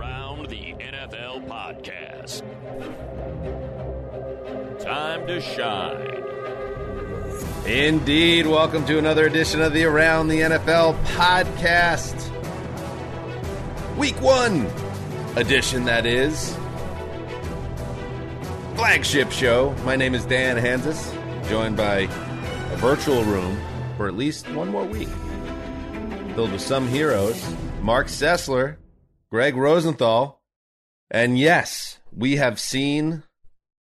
Around the NFL podcast. Time to shine. Indeed. Welcome to another edition of the Around the NFL podcast. Week one edition, that is. Flagship show. My name is Dan Hanzus, joined by a virtual room for at least one more week. Filled with some heroes Marc Sessler, Gregg Rosenthal, and yes, we have seen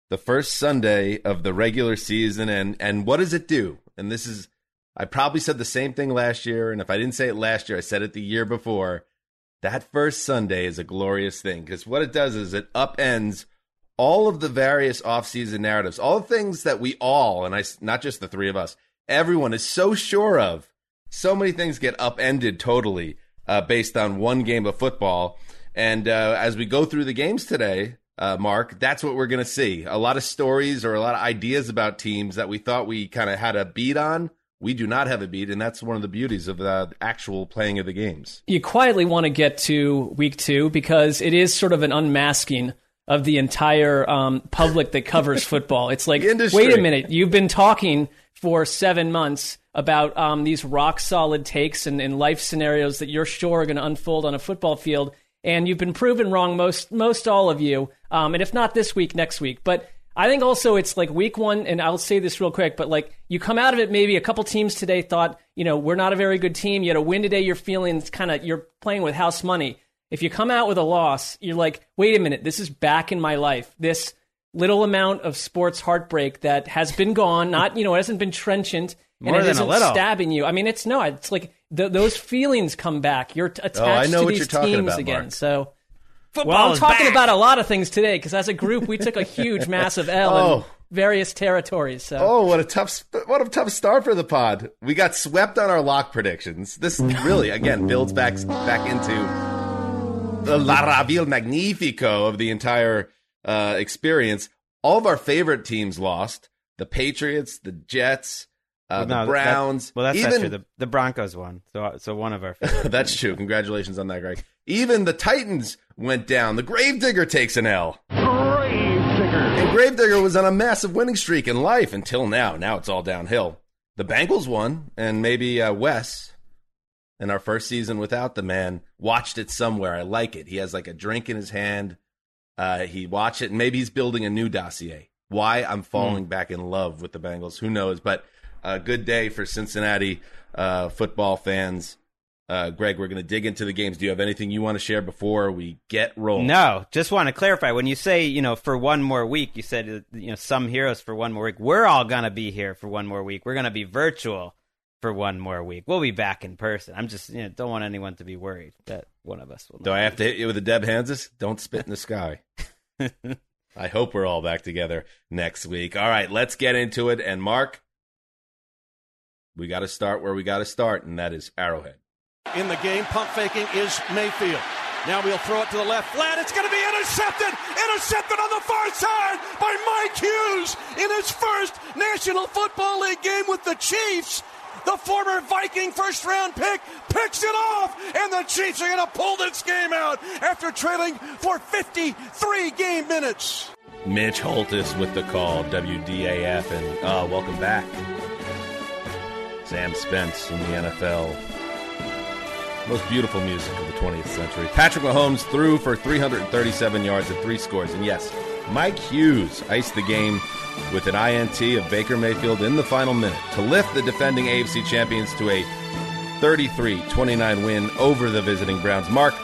the first Sunday of the regular season, and and what does it do? And this is, I probably said the same thing last year, and if I didn't say it last year, I said it the year before. That first Sunday is a glorious thing because what it does is it upends all of the various off-season narratives, all the things that we all, and I, not just the three of us, everyone is so sure of. So many things get upended totally uh, based on one game of football. And uh, as we go through the games today, uh, Marc, that's what we're going to see. A lot of stories or a lot of ideas about teams that we thought we kind of had a beat on. We do not have a beat, and that's one of the beauties of the actual playing of the games. You quietly want to get to week two because it is sort of an unmasking of the entire um, public that covers football. It's like, wait a minute, you've been talking for seven months about um, these rock solid takes and, and life scenarios that you're sure are going to unfold on a football field, and you've been proven wrong most most all of you. Um, and if not this week, next week. But I think also it's like week one, and I'll say this real quick, but like you come out of it, maybe a couple teams today thought, you know, we're not a very good team. You had a win today, you're feeling kind of you're playing with house money. If you come out with a loss, you're like, wait a minute, this is back in my life. This little amount of sports heartbreak that has been gone, not you know, it hasn't been trenchant More and it than a isn't little. stabbing you. I mean, it's no, it's like th- those feelings come back. You're t- attached Oh, I know to what these you're talking teams about, again. Marc. So. Football Well, I'm talking back. about a lot of things today because as a group we took a huge, massive L in Oh. various territories. So Oh, what a tough what a tough start for the pod. We got swept on our lock predictions. This really again builds back back into the La Raville Magnifico of the entire uh, experience. All of our favorite teams lost: the Patriots, the Jets, uh, Well, no, the that- Browns. well, that's even not true. The, the Broncos won, so so one of our that's true. Congratulations on that, Gregg. Even the Titans went down. The Gravedigger takes an L. And Gravedigger was on a massive winning streak in life until now. Now it's all downhill. The Bengals won, and maybe uh, Wes, in our first season without the man, watched it somewhere. I like it. He has like a drink in his hand. Uh, he watched it, and maybe he's building a new dossier. Why I'm falling back in love with the Bengals, who knows? But a good day for Cincinnati uh, football fans. Uh, Gregg, we're going to dig into the games. Do you have anything you want to share before we get rolling? No, just want to clarify. When you say, you know, for one more week, you said, you know, some heroes for one more week. We're all going to be here for one more week. We're going to be virtual for one more week. We'll be back in person. I'm just, you know, don't want anyone to be worried that one of us will. Do I have to hit you with a Deb Hansis? Don't spit in the sky. I hope we're all back together next week. All right, let's get into it. And Marc, we got to start where we got to start, and that is Arrowhead. in the game. Pump faking is Mayfield. Now we'll throw it to the left flat. It's going to be intercepted. Intercepted on the far side by Mike Hughes in his first National Football League game with the Chiefs. The former Viking first round pick picks it off, and the Chiefs are going to pull this game out after trailing for 53 game minutes. Mitch Holthus with the call, WDAF, and uh, welcome back. Sam Spence in the NFL. Most beautiful music of the 20th century. Patrick Mahomes threw for 337 yards and three scores. And yes, Mike Hughes iced the game with an INT of Baker Mayfield in the final minute to lift the defending AFC champions to a 33-29 win over the visiting Browns. Marc,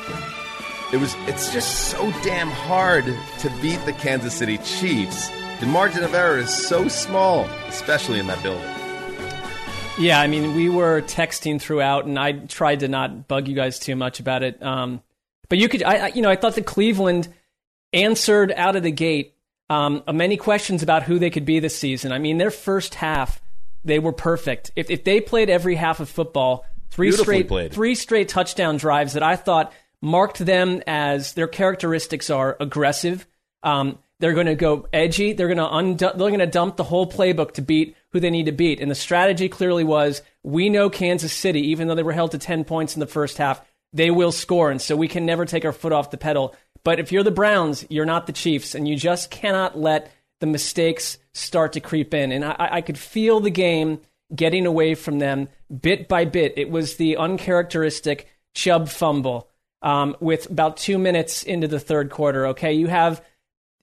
it was it's just so damn hard to beat the Kansas City Chiefs. The margin of error is so small, especially in that building. Yeah, I mean, we were texting throughout, and I tried to not bug you guys too much about it. Um, but you could, I, I- you know, I thought that Cleveland answered out of the gate um, many questions about who they could be this season. I mean, their first half, they were perfect. If if they played every half of football, three straight played. three straight touchdown drives that I thought marked them as their characteristics are aggressive. Um, they're going to go edgy. They're going to they're going to dump the whole playbook to beat who they need to beat. And the strategy clearly was: we know Kansas City, even though they were held to ten points in the first half, they will score. And so we can never take our foot off the pedal. But if you're the Browns, you're not the Chiefs, and you just cannot let the mistakes start to creep in. And I, I could feel the game getting away from them bit by bit. It was the uncharacteristic Chubb fumble um, with about two minutes into the third quarter. Okay, you have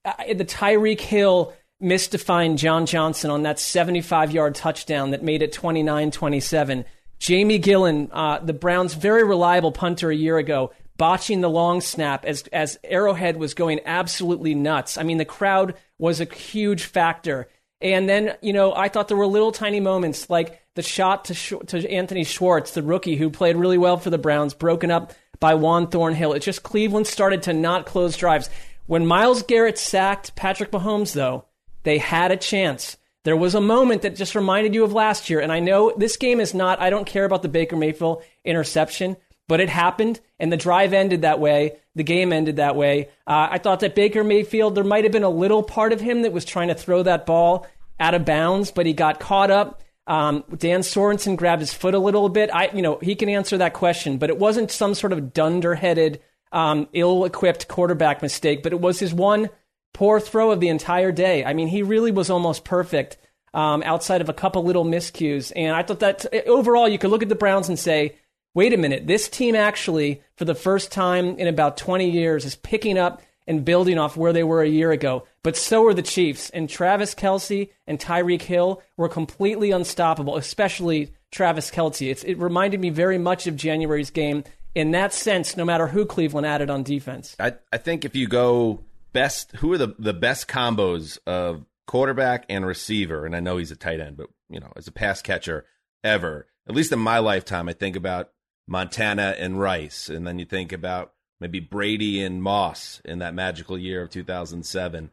the Tyreek Hill misdefined John Johnson on that 75 yard touchdown that made it 29 27. Jamie Gillan, uh, the Browns' very reliable punter a year ago, botching the long snap as, as Arrowhead was going absolutely nuts. I mean, the crowd was a huge factor. And then, you know, I thought there were little tiny moments like the shot to, Sh- to Anthony Schwartz, the rookie who played really well for the Browns, broken up by Juan Thornhill. It's just Cleveland started to not close drives. When Myles Garrett sacked Patrick Mahomes, though, they had a chance. There was a moment that just reminded you of last year. And I know this game is not, I don't care about the Baker Mayfield interception, but it happened and the drive ended that way. The game ended that way. Uh, I thought that Baker Mayfield, there might have been a little part of him that was trying to throw that ball out of bounds, but he got caught up. Um, Dan Sorensen grabbed his foot a little bit. I, you know, he can answer that question, but it wasn't some sort of dunderheaded, um, ill-equipped quarterback mistake. But it was his one poor throw of the entire day. I mean, he really was almost perfect um, outside of a couple little miscues. And I thought that overall, you could look at the Browns and say, wait a minute, this team actually, for the first time in about 20 years, is picking up and building off where they were a year ago. But so are the Chiefs. And Travis Kelce and Tyreek Hill were completely unstoppable, especially Travis Kelce. It's, it reminded me very much of January's game in that sense, no matter who Cleveland added on defense. I, I think if you go best who are the the best combos of quarterback and receiver? And I know he's a tight end but you know as a pass catcher ever at least in my lifetime I think about Montana and Rice. And then you think about maybe Brady and Moss in that magical year of 2007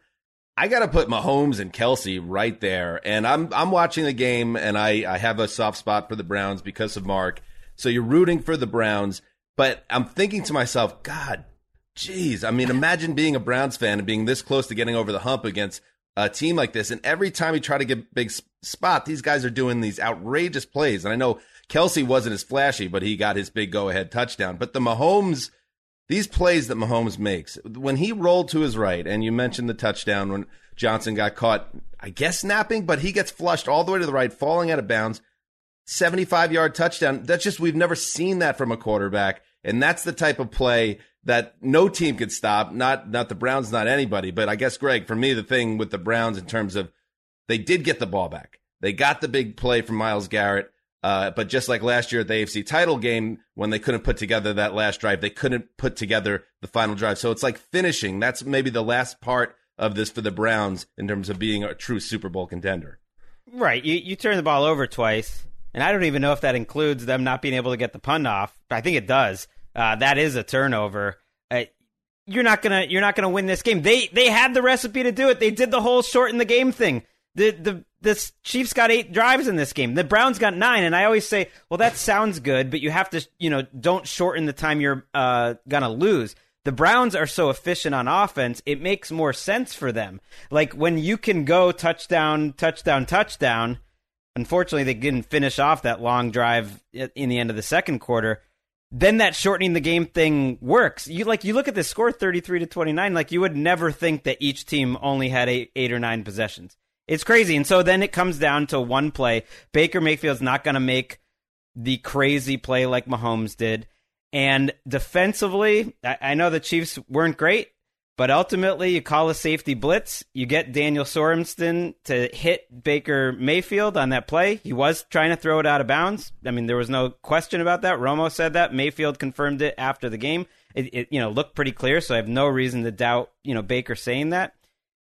I got to put Mahomes and Kelce right there. And I'm I'm watching the game and I I have a soft spot for the Browns because of Marc. So you're rooting for the Browns but I'm thinking to myself god Jeez, I mean, imagine being a Browns fan and being this close to getting over the hump against a team like this. And every time you try to get big spot, these guys are doing these outrageous plays. And I know Kelce wasn't as flashy, but he got his big go ahead touchdown. But the Mahomes, these plays that Mahomes makes, when he rolled to his right, and you mentioned the touchdown when Johnson got caught, I guess snapping, but he gets flushed all the way to the right, falling out of bounds. 75 yard touchdown. That's just, we've never seen that from a quarterback. And that's the type of play that no team could stop. Not not the Browns, not anybody. But I guess Gregg, for me, the thing with the Browns in terms of they did get the ball back. They got the big play from Myles Garrett. Uh, but just like last year at the AFC title game, when they couldn't put together that last drive, they couldn't put together the final drive. So it's like finishing. That's maybe the last part of this for the Browns in terms of being a true Super Bowl contender. Right. You you turn the ball over twice, and I don't even know if that includes them not being able to get the punt off. I think it does uh, that is a turnover. Uh, you're not gonna you're not gonna win this game. They they had the recipe to do it. They did the whole shorten the game thing. The the the Chiefs got eight drives in this game. The Browns got nine, and I always say, well, that sounds good, but you have to you know don't shorten the time you're uh, gonna lose. The Browns are so efficient on offense, it makes more sense for them. Like when you can go touchdown, touchdown, touchdown. Unfortunately, they didn't finish off that long drive in the end of the second quarter then that shortening the game thing works. You like you look at the score 33 to 29 like you would never think that each team only had eight, eight or nine possessions. It's crazy. And so then it comes down to one play. Baker Mayfield's not going to make the crazy play like Mahomes did. And defensively, I, I know the Chiefs weren't great, but ultimately, you call a safety blitz. You get Daniel Sorensen to hit Baker Mayfield on that play. He was trying to throw it out of bounds. I mean, there was no question about that. Romo said that. Mayfield confirmed it after the game. It, it you know looked pretty clear, so I have no reason to doubt you know Baker saying that.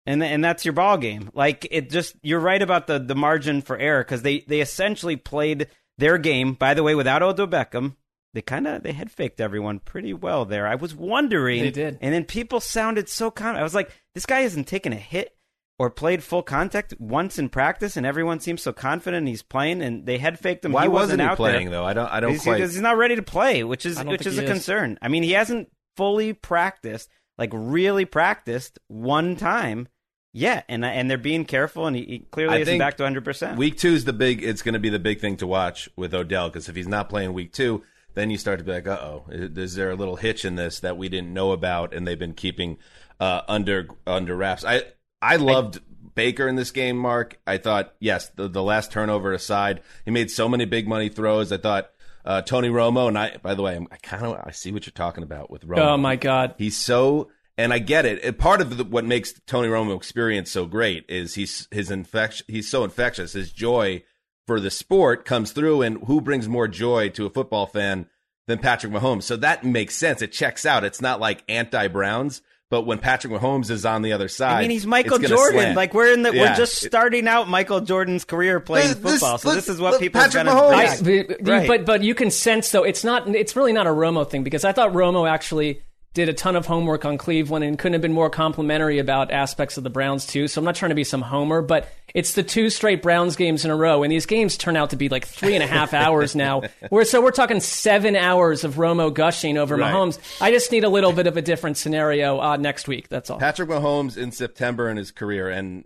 And and that's your ball game. Like it just you're right about the the margin for error because they they essentially played their game. By the way, without Odell Beckham, they kind of they had faked everyone pretty well there. I was wondering, they did, and then people sounded so confident. I was like, this guy hasn't taken a hit or played full contact once in practice, and everyone seems so confident he's playing. And they had faked him. Why he wasn't, wasn't he out playing there. though? I don't. I don't he's, quite. He's not ready to play, which is which is a concern. I mean, he hasn't fully practiced, like really practiced one time. Yeah, and and they're being careful, and he, he clearly I isn't think back to hundred percent. Week two is the big. It's going to be the big thing to watch with Odell because if he's not playing week two, then you start to be like, uh oh, is there a little hitch in this that we didn't know about and they've been keeping uh, under under wraps? I I loved. I, Baker in this game, Marc. I thought, yes, the, the last turnover aside, he made so many big money throws. I thought uh, Tony Romo, and I, by the way, I'm, i kind of I see what you're talking about with Romo. Oh my God, he's so, and I get it. part of the, what makes Tony Romo experience so great is he's his infection. He's so infectious. His joy for the sport comes through, and who brings more joy to a football fan than Patrick Mahomes? So that makes sense. It checks out. It's not like anti Browns. But when Patrick Mahomes is on the other side, I mean, he's Michael Jordan. Slant. Like we're in the, yeah. we're just starting out Michael Jordan's career playing this, football. So this is what people Patrick are going to right. But but you can sense though, it's not. It's really not a Romo thing because I thought Romo actually did a ton of homework on Cleveland and couldn't have been more complimentary about aspects of the Browns too. So I'm not trying to be some homer, but it's the two straight Browns games in a row, and these games turn out to be like three and a half hours now. We're, so we're talking seven hours of Romo gushing over right. Mahomes. I just need a little bit of a different scenario uh, next week. That's all. Patrick Mahomes in September in his career, and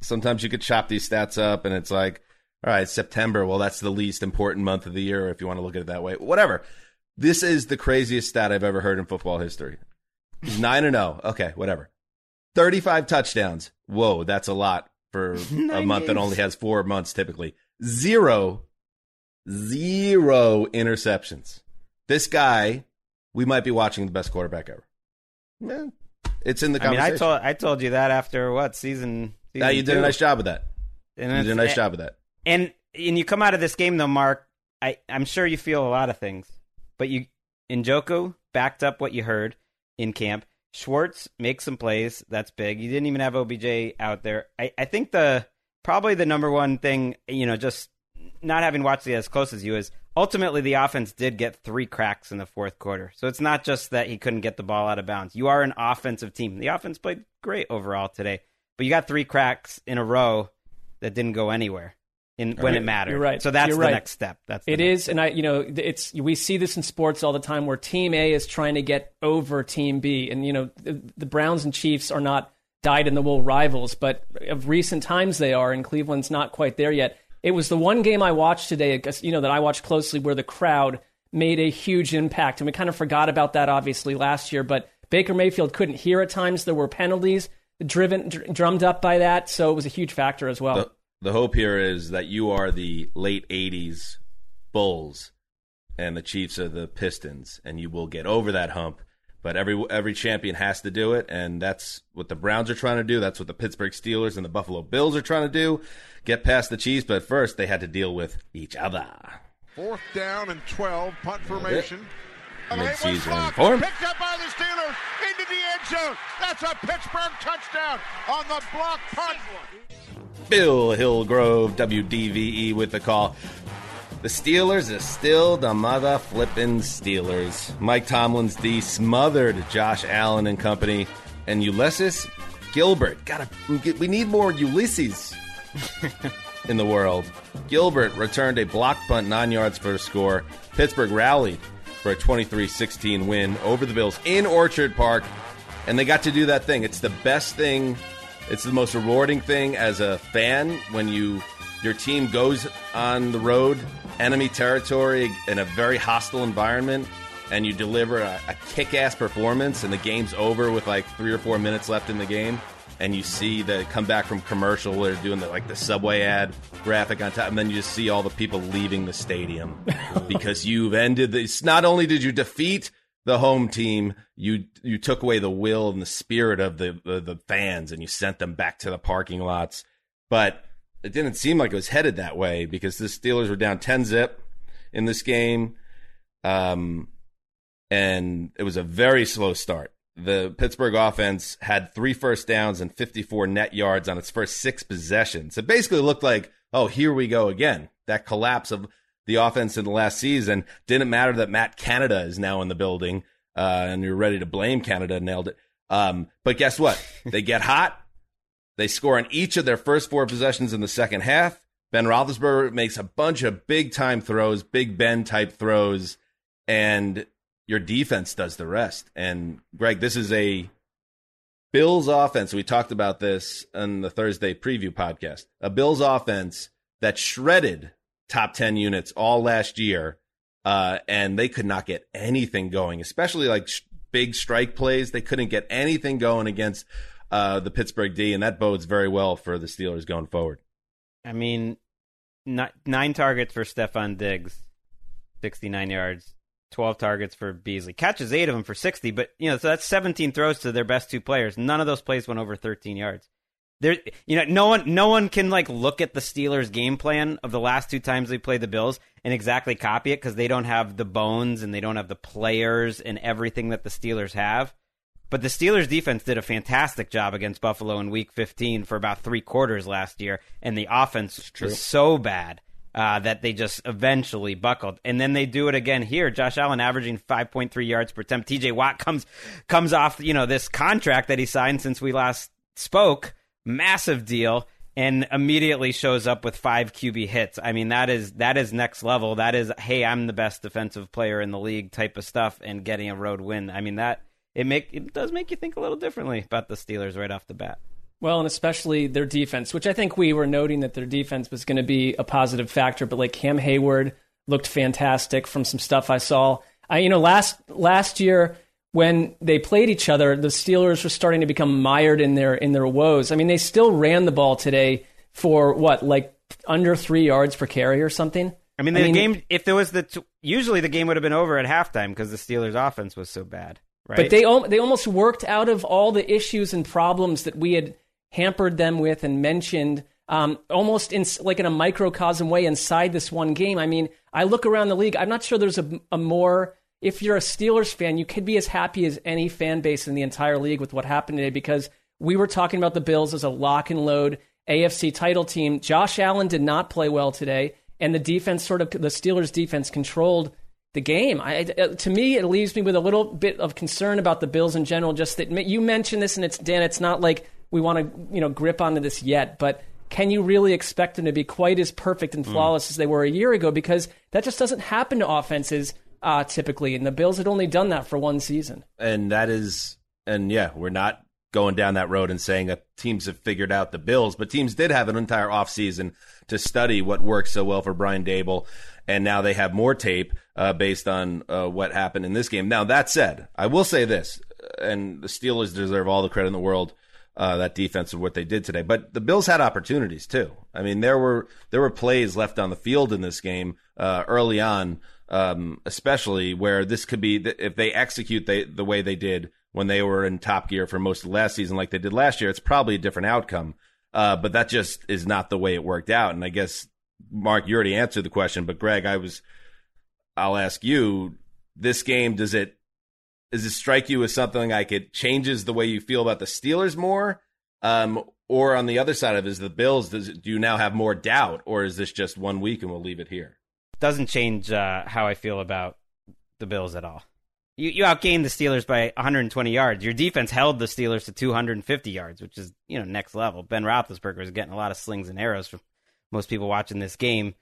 sometimes you could chop these stats up, and it's like, all right, September. Well, that's the least important month of the year, if you want to look at it that way. Whatever. This is the craziest stat I've ever heard in football history. He's nine and zero. Oh. Okay, whatever. Thirty-five touchdowns. Whoa, that's a lot for a month that only has four months typically. Zero, zero interceptions. This guy, we might be watching the best quarterback ever. Yeah, it's in the I mean, I told I told you that after what season? season you did two. a nice job with that. And you did a nice job with that. And and you come out of this game though, Marc. I I'm sure you feel a lot of things. But you, Njoku backed up what you heard in camp. Schwartz makes some plays. That's big. You didn't even have OBJ out there. I, I think the probably the number one thing, you know, just not having watched it as close as you is ultimately the offense did get three cracks in the fourth quarter. So it's not just that he couldn't get the ball out of bounds. You are an offensive team. The offense played great overall today, but you got three cracks in a row that didn't go anywhere in when it matters. You're right. So that's You're the right. next step. That's it is, step. and I, you know, it's we see this in sports all the time where Team A is trying to get over Team B, and you know, the, the Browns and Chiefs are not dyed in the wool rivals, but of recent times they are, and Cleveland's not quite there yet. It was the one game I watched today, you know, that I watched closely where the crowd made a huge impact, and we kind of forgot about that obviously last year, but. Baker Mayfield couldn't hear at times. There were penalties driven, dr- drummed up by that, so it was a huge factor as well. The, the hope here is that you are the late 80s Bulls and the Chiefs are the Pistons, and you will get over that hump. But every every champion has to do it, and that's what the Browns are trying to do. That's what the Pittsburgh Steelers and the Buffalo Bills are trying to do. Get past the Chiefs, but first they had to deal with each other. Fourth down and 12, punt formation. Mid-season form. Picked up by the Steelers into the end zone. That's a Pittsburgh touchdown on the block punt. Bill Hillgrove, WDVE, with the call. The Steelers are still the mother flippin' Steelers. Mike Tomlin's D smothered Josh Allen and company, and Ulysses Gilbert. Gotta, we need more Ulysses in the world. Gilbert returned a block punt nine yards for a score. Pittsburgh rallied for a 23 16 win over the Bills in Orchard Park, and they got to do that thing. It's the best thing it's the most rewarding thing as a fan when you your team goes on the road, enemy territory, in a very hostile environment, and you deliver a, a kick-ass performance, and the game's over with like three or four minutes left in the game, and you see the come back from commercial where they're doing the like the subway ad graphic on top, and then you just see all the people leaving the stadium because you've ended this. Not only did you defeat the home team, you you took away the will and the spirit of the, the, the fans, and you sent them back to the parking lots. But it didn't seem like it was headed that way because the Steelers were down ten zip in this game, um, and it was a very slow start. The Pittsburgh offense had three first downs and 54 net yards on its first six possessions. It basically looked like, oh, here we go again. That collapse of the offense in the last season. Didn't matter that Matt Canada is now in the building, uh, and you're ready to blame Canada. Nailed it. Um, but guess what? they get hot. They score on each of their first four possessions in the second half. Ben Roethlisberger makes a bunch of big time throws, Big Ben type throws, and your defense does the rest. And Gregg, this is a Bills offense. We talked about this on the Thursday preview podcast. A Bills offense that shredded top 10 units all last year uh, and they could not get anything going, especially like sh- big strike plays. They couldn't get anything going against uh, the Pittsburgh D, and that bodes very well for the Steelers going forward. I mean, nine targets for Stefon Diggs, 69 yards. 12 targets for Beasley. Catches eight of them for 60, but you know, so that's 17 throws to their best two players. None of those plays went over 13 yards. There, you know, no one, no one can like look at the Steelers' game plan of the last two times they played the Bills and exactly copy it because they don't have the bones and they don't have the players and everything that the Steelers have. But the Steelers' defense did a fantastic job against Buffalo in Week 15 for about three quarters last year, and the offense was so bad uh, that they just eventually buckled. And then they do it again here. Josh Allen averaging 5.3 yards per attempt. TJ Watt comes comes off, you know, this contract that he signed since we last spoke. Massive deal and immediately shows up with five QB hits. I mean, that is that is next level. That is, hey, I'm the best defensive player in the league type of stuff, and getting a road win. I mean, that it make it does make you think a little differently about the Steelers right off the bat. Well, and especially their defense, which I think we were noting that their defense was going to be a positive factor. But like Cam Heyward looked fantastic from some stuff I saw. I, you know, last last year when they played each other, the Steelers were starting to become mired in their in their woes. I mean, they still ran the ball today for what, like under three yards per carry or something. I mean, the I mean, game. If there was the t- usually the game would have been over at halftime because the Steelers' offense was so bad. Right? But they they almost worked out of all the issues and problems that we had hampered them with and mentioned um, almost in like in a microcosm way inside this one game. I mean, I look around the league. I'm not sure there's a, a more. If you're a Steelers fan, you could be as happy as any fan base in the entire league with what happened today because we were talking about the Bills as a lock and load AFC title team. Josh Allen did not play well today, and the defense sort of the Steelers defense controlled the game. I, to me, it leaves me with a little bit of concern about the Bills in general. Just that you mentioned this, and it's Dan. It's not like we want to you know grip onto this yet, but can you really expect them to be quite as perfect and hmm. flawless mm. as they were a year ago? Because that just doesn't happen to offenses uh, typically, and the Bills had only done that for one season. And that is, and yeah, we're not going down that road and saying that teams have figured out the Bills, but teams did have an entire offseason to study what works so well for Brian Daboll. and now they have more tape uh, based on uh, what happened in this game. Now, that said, I will say this, and the Steelers deserve all the credit in the world uh, that defense of what they did today. But the Bills had opportunities too. I mean, there were there were plays left on the field in this game uh, early on, um, especially where this could be if they execute they, the way they did when they were in top gear for most of last season, like they did last year. It's probably a different outcome. Uh, but that just is not the way it worked out. And I guess Marc, you already answered the question, but Gregg, I was, I'll ask you. This game, does it does it strike you as something like it changes the way you feel about the Steelers more? Um, or on the other side of it, is the Bills, does, do you now have more doubt, or is this just one week and we'll leave it here? Doesn't change uh, how I feel about the Bills at all. You, you outgained the Steelers by 120 yards. Your defense held the Steelers to 250 yards, which is you know next level. Ben Roethlisberger is getting a lot of slings and arrows from most people watching this game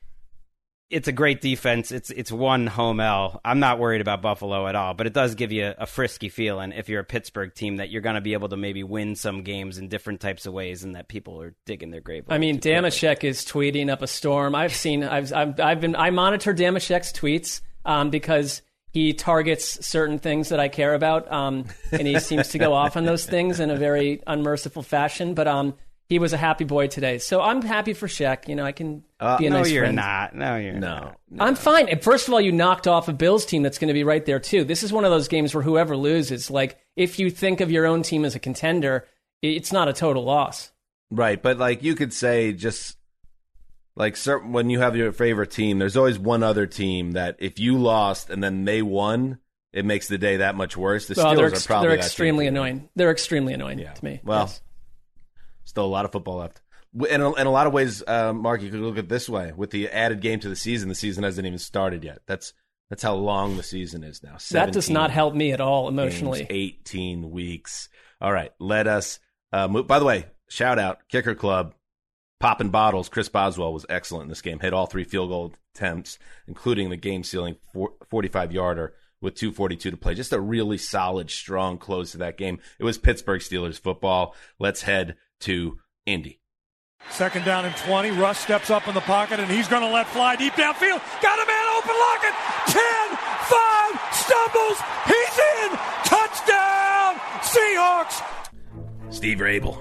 it's a great defense. It's it's one home L. I'm not worried about Buffalo at all, but it does give you a, a frisky feeling if you're a Pittsburgh team that you're going to be able to maybe win some games in different types of ways, and that people are digging their grave. I mean, Damashek is tweeting up a storm. I've seen. I've I've, I've been. I monitor Damashek's tweets um, because he targets certain things that I care about, um, and he seems to go off on those things in a very unmerciful fashion. But um, he was a happy boy today. So I'm happy for Shaq. You know, I can uh, be a no, nice you're friend. not. No, you're no, not. No. I'm fine. First of all, you knocked off a Bills team that's going to be right there too. This is one of those games where whoever loses, like if you think of your own team as a contender, it's not a total loss. Right, but like you could say just like certain when you have your favorite team, there's always one other team that if you lost and then they won, it makes the day that much worse. The well, Steelers ex- are probably they're extremely annoying. They're extremely annoying yeah. to me. Well, yes. Still a lot of football left. In a, in a lot of ways, uh, Marc, you could look at this way: with the added game to the season, the season hasn't even started yet. That's that's how long the season is now. That does not help me at all emotionally. Games, Eighteen weeks. All right, let us. Uh, move. By the way, shout out Kicker Club, popping bottles. Chris Boswell was excellent in this game. Hit all three field goal attempts, including the game sealing 45 yarder with 242 to play. Just a really solid, strong close to that game. It was Pittsburgh Steelers football. Let's head to Indy. Second down and 20. Russ steps up in the pocket and he's going to let fly deep downfield. Got a man open. Lockett. 10. five, stumbles, he's in! Touchdown, Seahawks! Steve Raible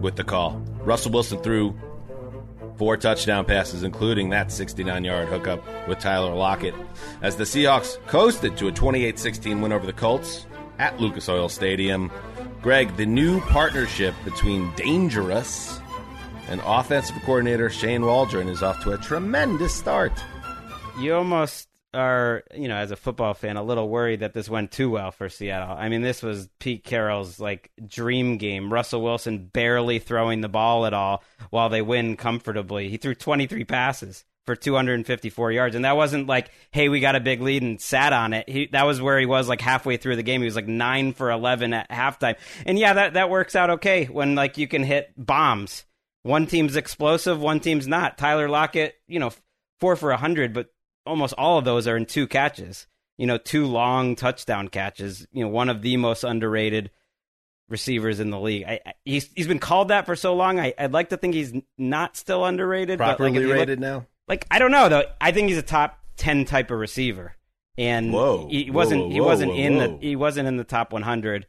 with the call. Russell Wilson threw four touchdown passes, including that 69 yard hookup with Tyler Lockett, as the Seahawks coasted to a 28 16 win over the Colts at Lucas Oil Stadium. Gregg, the new partnership between DangeRuss and offensive coordinator Shane Waldron is off to a tremendous start. You almost are, you know, as a football fan, a little worried that this went too well for Seattle. I mean, this was Pete Carroll's like dream game. Russell Wilson barely throwing the ball at all while they win comfortably. He threw 23 passes for 254 yards, and that wasn't like, hey, we got a big lead and sat on it. He, that was where he was like halfway through the game. He was like nine for 11 at halftime, and yeah, that that works out okay when like you can hit bombs. One team's explosive, one team's not. Tyler Lockett, you know, four for 100, but almost all of those are in two catches. You know, two long touchdown catches. You know, one of the most underrated receivers in the league. I, I, he's he's been called that for so long. I, would like to think he's not still underrated. Properly but like rated look, now. Like I don't know though. I think he's a top ten type of receiver, and whoa, he wasn't whoa, whoa, he wasn't in the he wasn't in the top 100.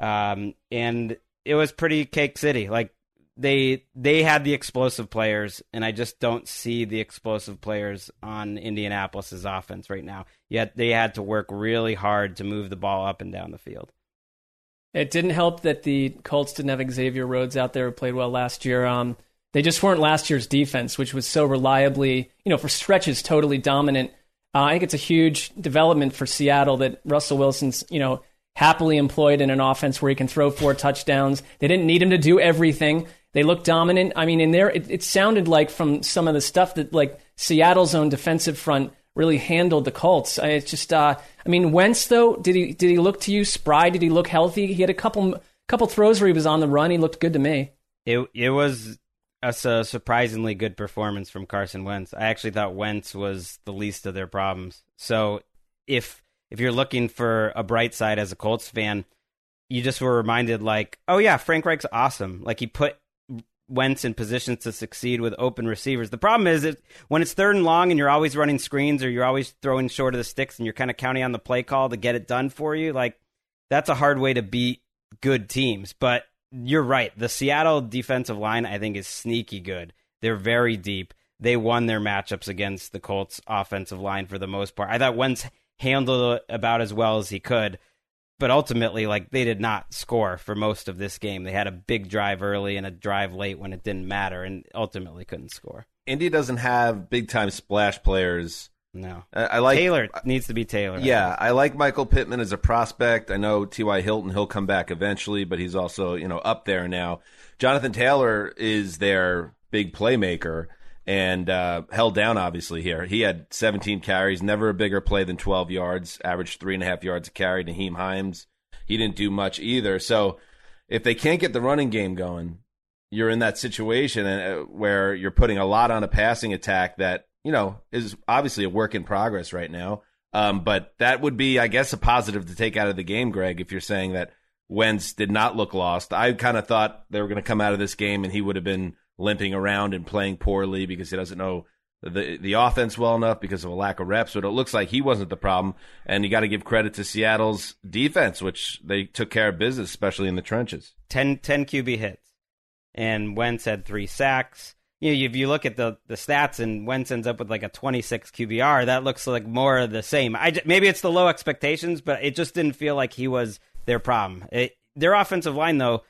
Um, and it was pretty cake city. Like they they had the explosive players, and I just don't see the explosive players on Indianapolis's offense right now. Yet they had to work really hard to move the ball up and down the field. It didn't help that the Colts didn't have Xavier Rhodes out there who played well last year. Um, they just weren't last year's defense, which was so reliably, you know, for stretches totally dominant. Uh, I think it's a huge development for Seattle that Russell Wilson's, you know, happily employed in an offense where he can throw four touchdowns. They didn't need him to do everything. They looked dominant. I mean, in there, it, it sounded like from some of the stuff that like Seattle's own defensive front really handled the Colts. It's just, uh, I mean, Wentz though, did he did he look to you spry? Did he look healthy? He had a couple couple throws where he was on the run. He looked good to me. It it was a, a surprisingly good performance from Carson Wentz. I actually thought Wentz was the least of their problems. So if if you're looking for a bright side as a Colts fan, you just were reminded like, oh yeah, Frank Reich's awesome. Like he put Wentz in positions to succeed with open receivers. The problem is that when it's third and long and you're always running screens or you're always throwing short of the sticks and you're kind of counting on the play call to get it done for you, like that's a hard way to beat good teams. But you're right. The Seattle defensive line, I think, is sneaky good. They're very deep. They won their matchups against the Colts offensive line for the most part. I thought Wentz handled it about as well as he could but ultimately, like they did not score for most of this game. They had a big drive early and a drive late when it didn't matter, and ultimately couldn't score. Indy doesn't have big time splash players. No, I, I like Taylor needs to be Taylor. Yeah, I, I like Michael Pittman as a prospect. I know T.Y. Hilton; he'll come back eventually, but he's also you know up there now. Jonathan Taylor is their big playmaker and uh, held down obviously here. He had 17 carries, never a bigger play than 12 yards, averaged three and a half yards a carry. Nyheim Hines, he didn't do much either. So if they can't get the running game going, you're in that situation uh, where you're putting a lot on a passing attack that you know is obviously a work in progress right now. Um, but that would be, I guess, a positive to take out of the game, Gregg. If you're saying that Wentz did not look lost, I kind of thought they were going to come out of this game and he would have been limping around and playing poorly because he doesn't know the the offense well enough because of a lack of reps. But it looks like he wasn't the problem, and you got to give credit to Seattle's defense, which they took care of business, especially in the trenches. 10, 10 QB hits, and Wentz had three sacks. You know, if you look at the, the stats and Wentz ends up with like a 26 QBR, that looks like more of the same. I maybe it's the low expectations, but it just didn't feel like he was their problem. It, their offensive line, though,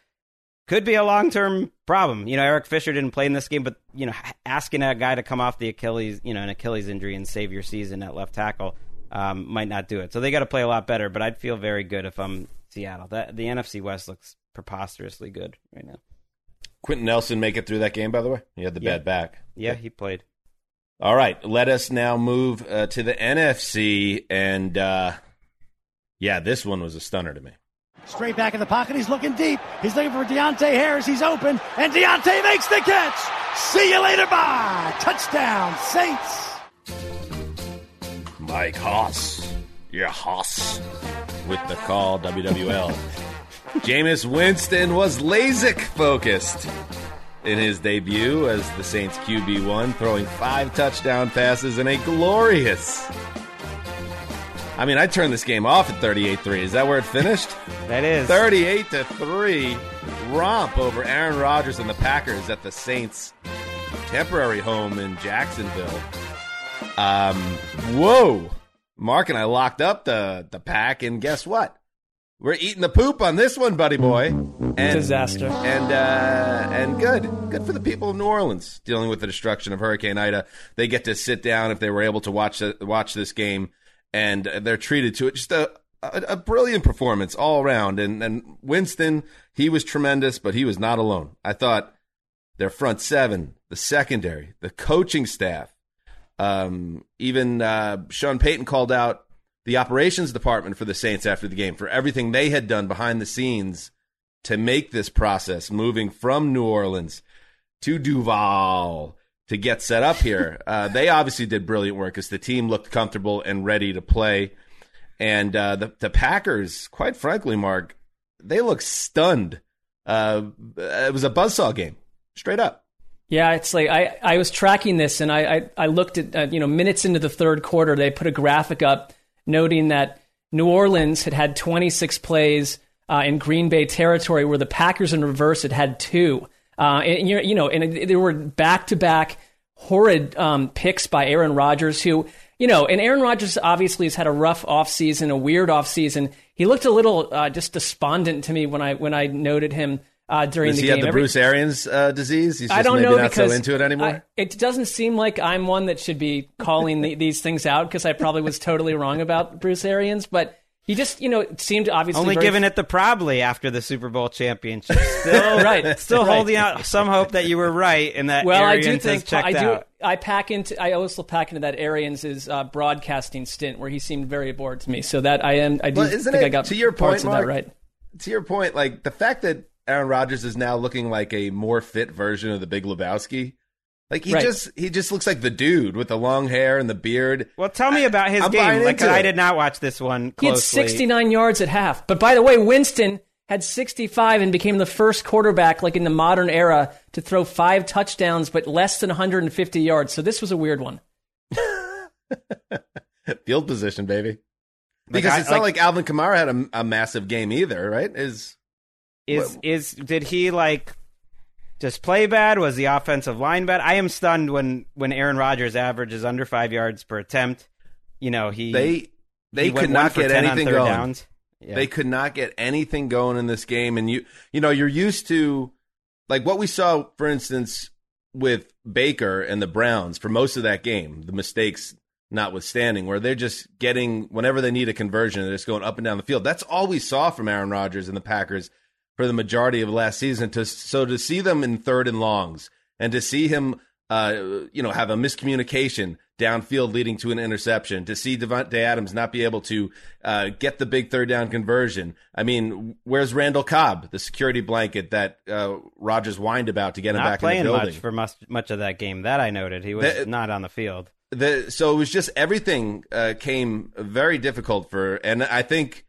could be a long term problem. You know, Eric Fisher didn't play in this game, but you know, asking a guy to come off the Achilles, you know, an Achilles injury and save your season at left tackle um, might not do it. So they got to play a lot better. But I'd feel very good if I'm Seattle. That the NFC West looks preposterously good right now. Quenton Nelson make it through that game, by the way. He had the yeah. bad back. Yeah, he played. All right, let us now move uh, to the NFC, and uh, yeah, this one was a stunner to me. Straight back in the pocket. He's looking deep. He's looking for Deonte Harris. He's open. And Deonte makes the catch. See you later. Bye. Touchdown, Saints. Mike Hoss. Your Hoss. With the call, WWL. Jameis Winston was LASIK focused. in his debut as the Saints QB1, throwing five touchdown passes in a glorious. I mean, I turned this game off at 38 3. Is that where it finished? that is. 38 to 3 romp over Aaron Rodgers and the Packers at the Saints' temporary home in Jacksonville. Um, whoa. Marc and I locked up the, the pack, and guess what? We're eating the poop on this one, buddy boy. And, Disaster. And uh, and good, good for the people of New Orleans dealing with the destruction of Hurricane Ida. They get to sit down if they were able to watch the, watch this game, and they're treated to it. Just a, a, a brilliant performance all around. And and Winston, he was tremendous, but he was not alone. I thought their front seven, the secondary, the coaching staff, um, even uh, Sean Payton called out the operations department for the Saints after the game for everything they had done behind the scenes to make this process moving from New Orleans to Duval to get set up here. Uh, they obviously did brilliant work as the team looked comfortable and ready to play. And uh, the, the Packers, quite frankly, Mark, they look stunned. Uh, it was a buzzsaw game, straight up. Yeah, it's like I, I was tracking this and I, I, I looked at, uh, you know, minutes into the third quarter, they put a graphic up noting that New Orleans had had 26 plays uh, in Green Bay territory, where the Packers in reverse had had two. Uh, and you know, and there were back-to-back horrid um, picks by Aaron Rodgers, who you know, and Aaron Rodgers obviously has had a rough offseason, a weird offseason. He looked a little uh, just despondent to me when I when I noted him uh, during Does the he game. have the Every- Bruce Arians uh, disease? He's just I don't maybe know not because so into it anymore. I- it doesn't seem like I'm one that should be calling the, these things out because I probably was totally wrong about Bruce Arians, but he just you know seemed obviously Only very- giving it the probably after the Super Bowl championship. Still, Right, Still right. holding out some hope that you were right and that Well, I Arians do has think checked I do. out. I pack into. I also pack into that Arians' uh, broadcasting stint where he seemed very bored to me. So that I am. I do Well, isn't think it- I got to your parts point, of Marc? that right. to your point, like the fact that Aaron Rodgers is now looking like a more fit version of the Big Lebowski. Like he Right. just he just looks like the dude with the long hair and the beard. Well, tell me about his I'm game. Like I did not watch this one He had 69 yards at half. But by the way, Winston had 65 and became the first quarterback, like in the modern era, to throw five touchdowns but less than 150 yards. So this was a weird one. Field position, baby. Like, Because I- it's not like- like Alvin Kamara had a, a massive game either, right? Is Is What- is did he like just play bad? Was the offensive line bad? I am stunned when when Aaron Rodgers averages under five yards per attempt. You know he they they he could not get anything going. Yeah. They could not get anything going in this game, and you you know you're used to like what we saw, for instance, with Baker and the Browns for most of that game, the mistakes notwithstanding, where they're just getting whenever they need a conversion, they're just going up and down the field. That's all we saw from Aaron Rodgers and the Packers for the majority of last season. To so to see them in third and longs and to see him, uh, you know, have a miscommunication downfield leading to an interception, to see Davante Adams not be able to uh, get the big third down conversion. I mean, where's Randall Cobb, the security blanket that uh, Rodgers whined about to get him not back in playing the building? much for much, much of that game. That I noted. He was That- not on the field. the so it was just everything uh, came very difficult for and I think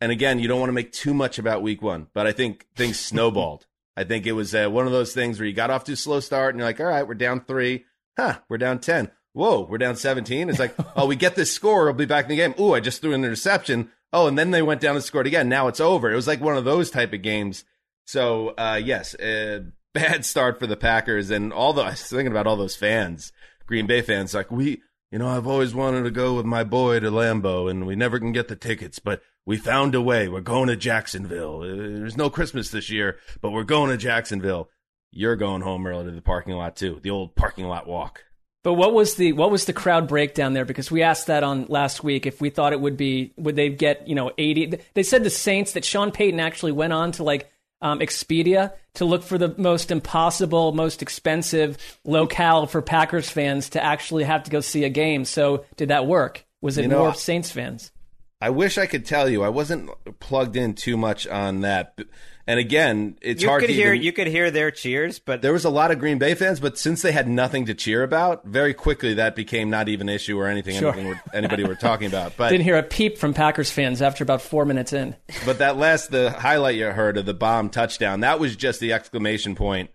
and again you don't want to make too much about week one but I think things snowballed. I think it was uh, one of those things where you got off to a slow start and you're like all right we're down three. Huh we're down 10 whoa we're down 17 it's like oh we get this score we'll be back in the game. Ooh I just threw an interception. Oh and then they went down and scored again. Now it's over. It was like one of those type of games. So uh, yes uh, bad start for the Packers and all the I was thinking about all those fans Green Bay fans like we you know I've always wanted to go with my boy to Lambeau and we never can get the tickets but we found a way we're going to Jacksonville Uh, there's no Christmas this year but we're going to Jacksonville you're going home early to the parking lot too the old parking lot walk But what was the what was the crowd breakdown there? Because we asked that on last week if we thought it would be would they get you know eighty? They said the Saints that Sean Payton actually went on to like um, Expedia to look for the most impossible, most expensive locale for Packers fans to actually have to go see a game. So did that work? Was it You know, more Saints fans? I wish I could tell you I wasn't plugged in too much on that and again it's You hard could to hear even- you could hear their cheers, but there was a lot of Green Bay fans, but since they had nothing to cheer about, very quickly that became not even an issue or anything Sure. anything we're, anybody were talking about. But Didn't hear a peep from Packers fans after about four minutes in. but that last the highlight you heard of the bomb touchdown, that was just the exclamation point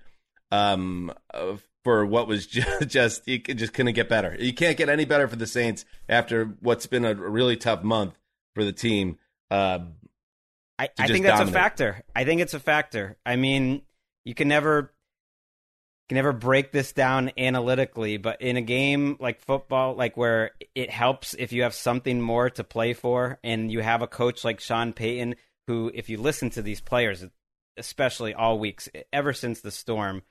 um, uh, for what was just, just you just couldn't get better. You can't get any better for the Saints after what's been a really tough month for the team. Uh, I, I think that's dominate. a factor. I think it's a factor. I mean, you can never can never break this down analytically, but in a game like football, like where it helps if you have something more to play for, and you have a coach like Sean Payton, who, if you listen to these players, especially all weeks ever since the storm,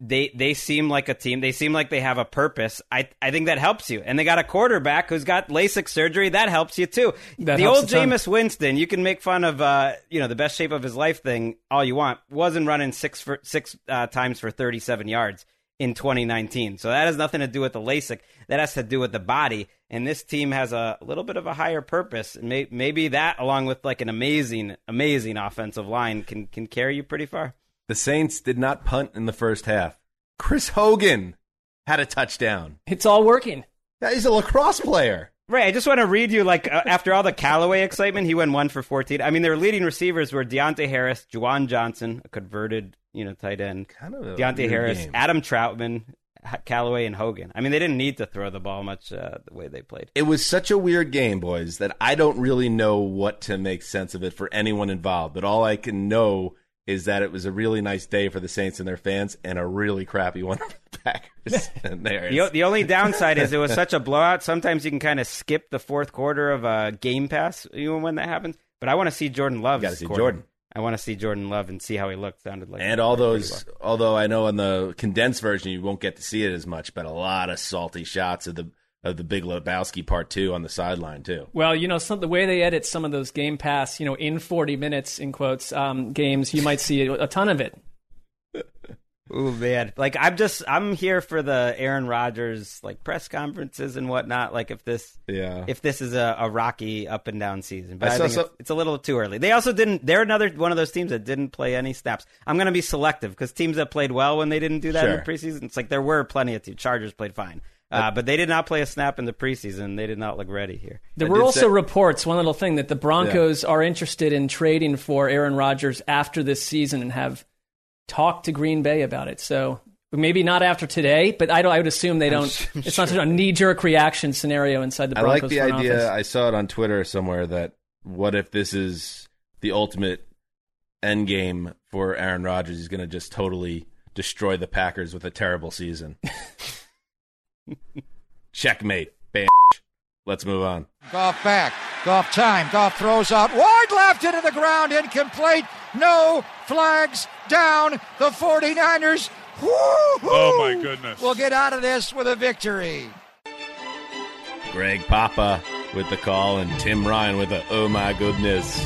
they they seem like a team. They seem like they have a purpose. I I think that helps you. And they got a quarterback who's got LASIK surgery. That helps you too. That the old Jameis Winston, you can make fun of uh, you know, the best shape of his life thing all you want. Wasn't running six for six uh, times for 37 yards in 2019. So that has nothing to do with the LASIK. That has to do with the body. And this team has a little bit of a higher purpose. And may, maybe that, along with like an amazing, amazing offensive line, can can carry you pretty far. The Saints did not punt in the first half. Chris Hogan had a touchdown. It's all working. Yeah, he's a lacrosse player. Right. I just want to read you like uh, after all the Callaway excitement, he went one for fourteen. I mean, their leading receivers were Deonte Harris, Juwan Johnson, a converted you know tight end, kind of Deonte Harris, game. Adam Trautman, Callaway, and Hogan. I mean, they didn't need to throw the ball much uh, the way they played. It was such a weird game, boys, that I don't really know what to make sense of it for anyone involved. But all I can know is that it was a really nice day for the Saints and their fans, and a really crappy one for the Packers. and there, the, the only downside is it was such a blowout. Sometimes you can kind of skip the fourth quarter of a Game Pass, you know, when that happens. But I want to see Jordan Love. Got to see Jordan. I want to see Jordan Love and see how he looked. Sounded like and all those. Well. Although I know in the condensed version you won't get to see it as much, but a lot of salty shots of the of the Big Lebowski part two on the sideline too. Well, you know, some, the way they edit some of those Game Pass, you know, in forty minutes in quotes um, games, you might see a, a ton of it. oh man, like I'm just I'm here for the Aaron Rodgers like press conferences and whatnot. Like if this, yeah, if this is a, a rocky up and down season, but I, I think so, it's, it's, a little too early. They also didn't. They're another one of those teams that didn't play any snaps. I'm going to be selective because teams that played well when they didn't do that sure. in the preseason. It's like there were plenty of teams. Chargers played fine. Uh, but they did not play a snap in the preseason. They did not look ready here. There were also say- reports, one little thing, that the Broncos yeah. are interested in trading for Aaron Rodgers after this season and have talked to Green Bay about it. So maybe not after today, but I, I would assume they don't. I'm it's sure. not a knee jerk reaction scenario inside the Broncos. I like the idea. Office. I saw it on Twitter somewhere that what if this is the ultimate end game for Aaron Rodgers? He's going to just totally destroy the Packers with a terrible season. Checkmate. Bam. Let's move on. Goff back. Goff time. Goff throws out wide left into the ground. Incomplete. No flags down. The 49ers. Woo-hoo! Oh, my goodness. We'll get out of this with a victory. Greg Papa with the call and Tim Ryan with a oh my goodness.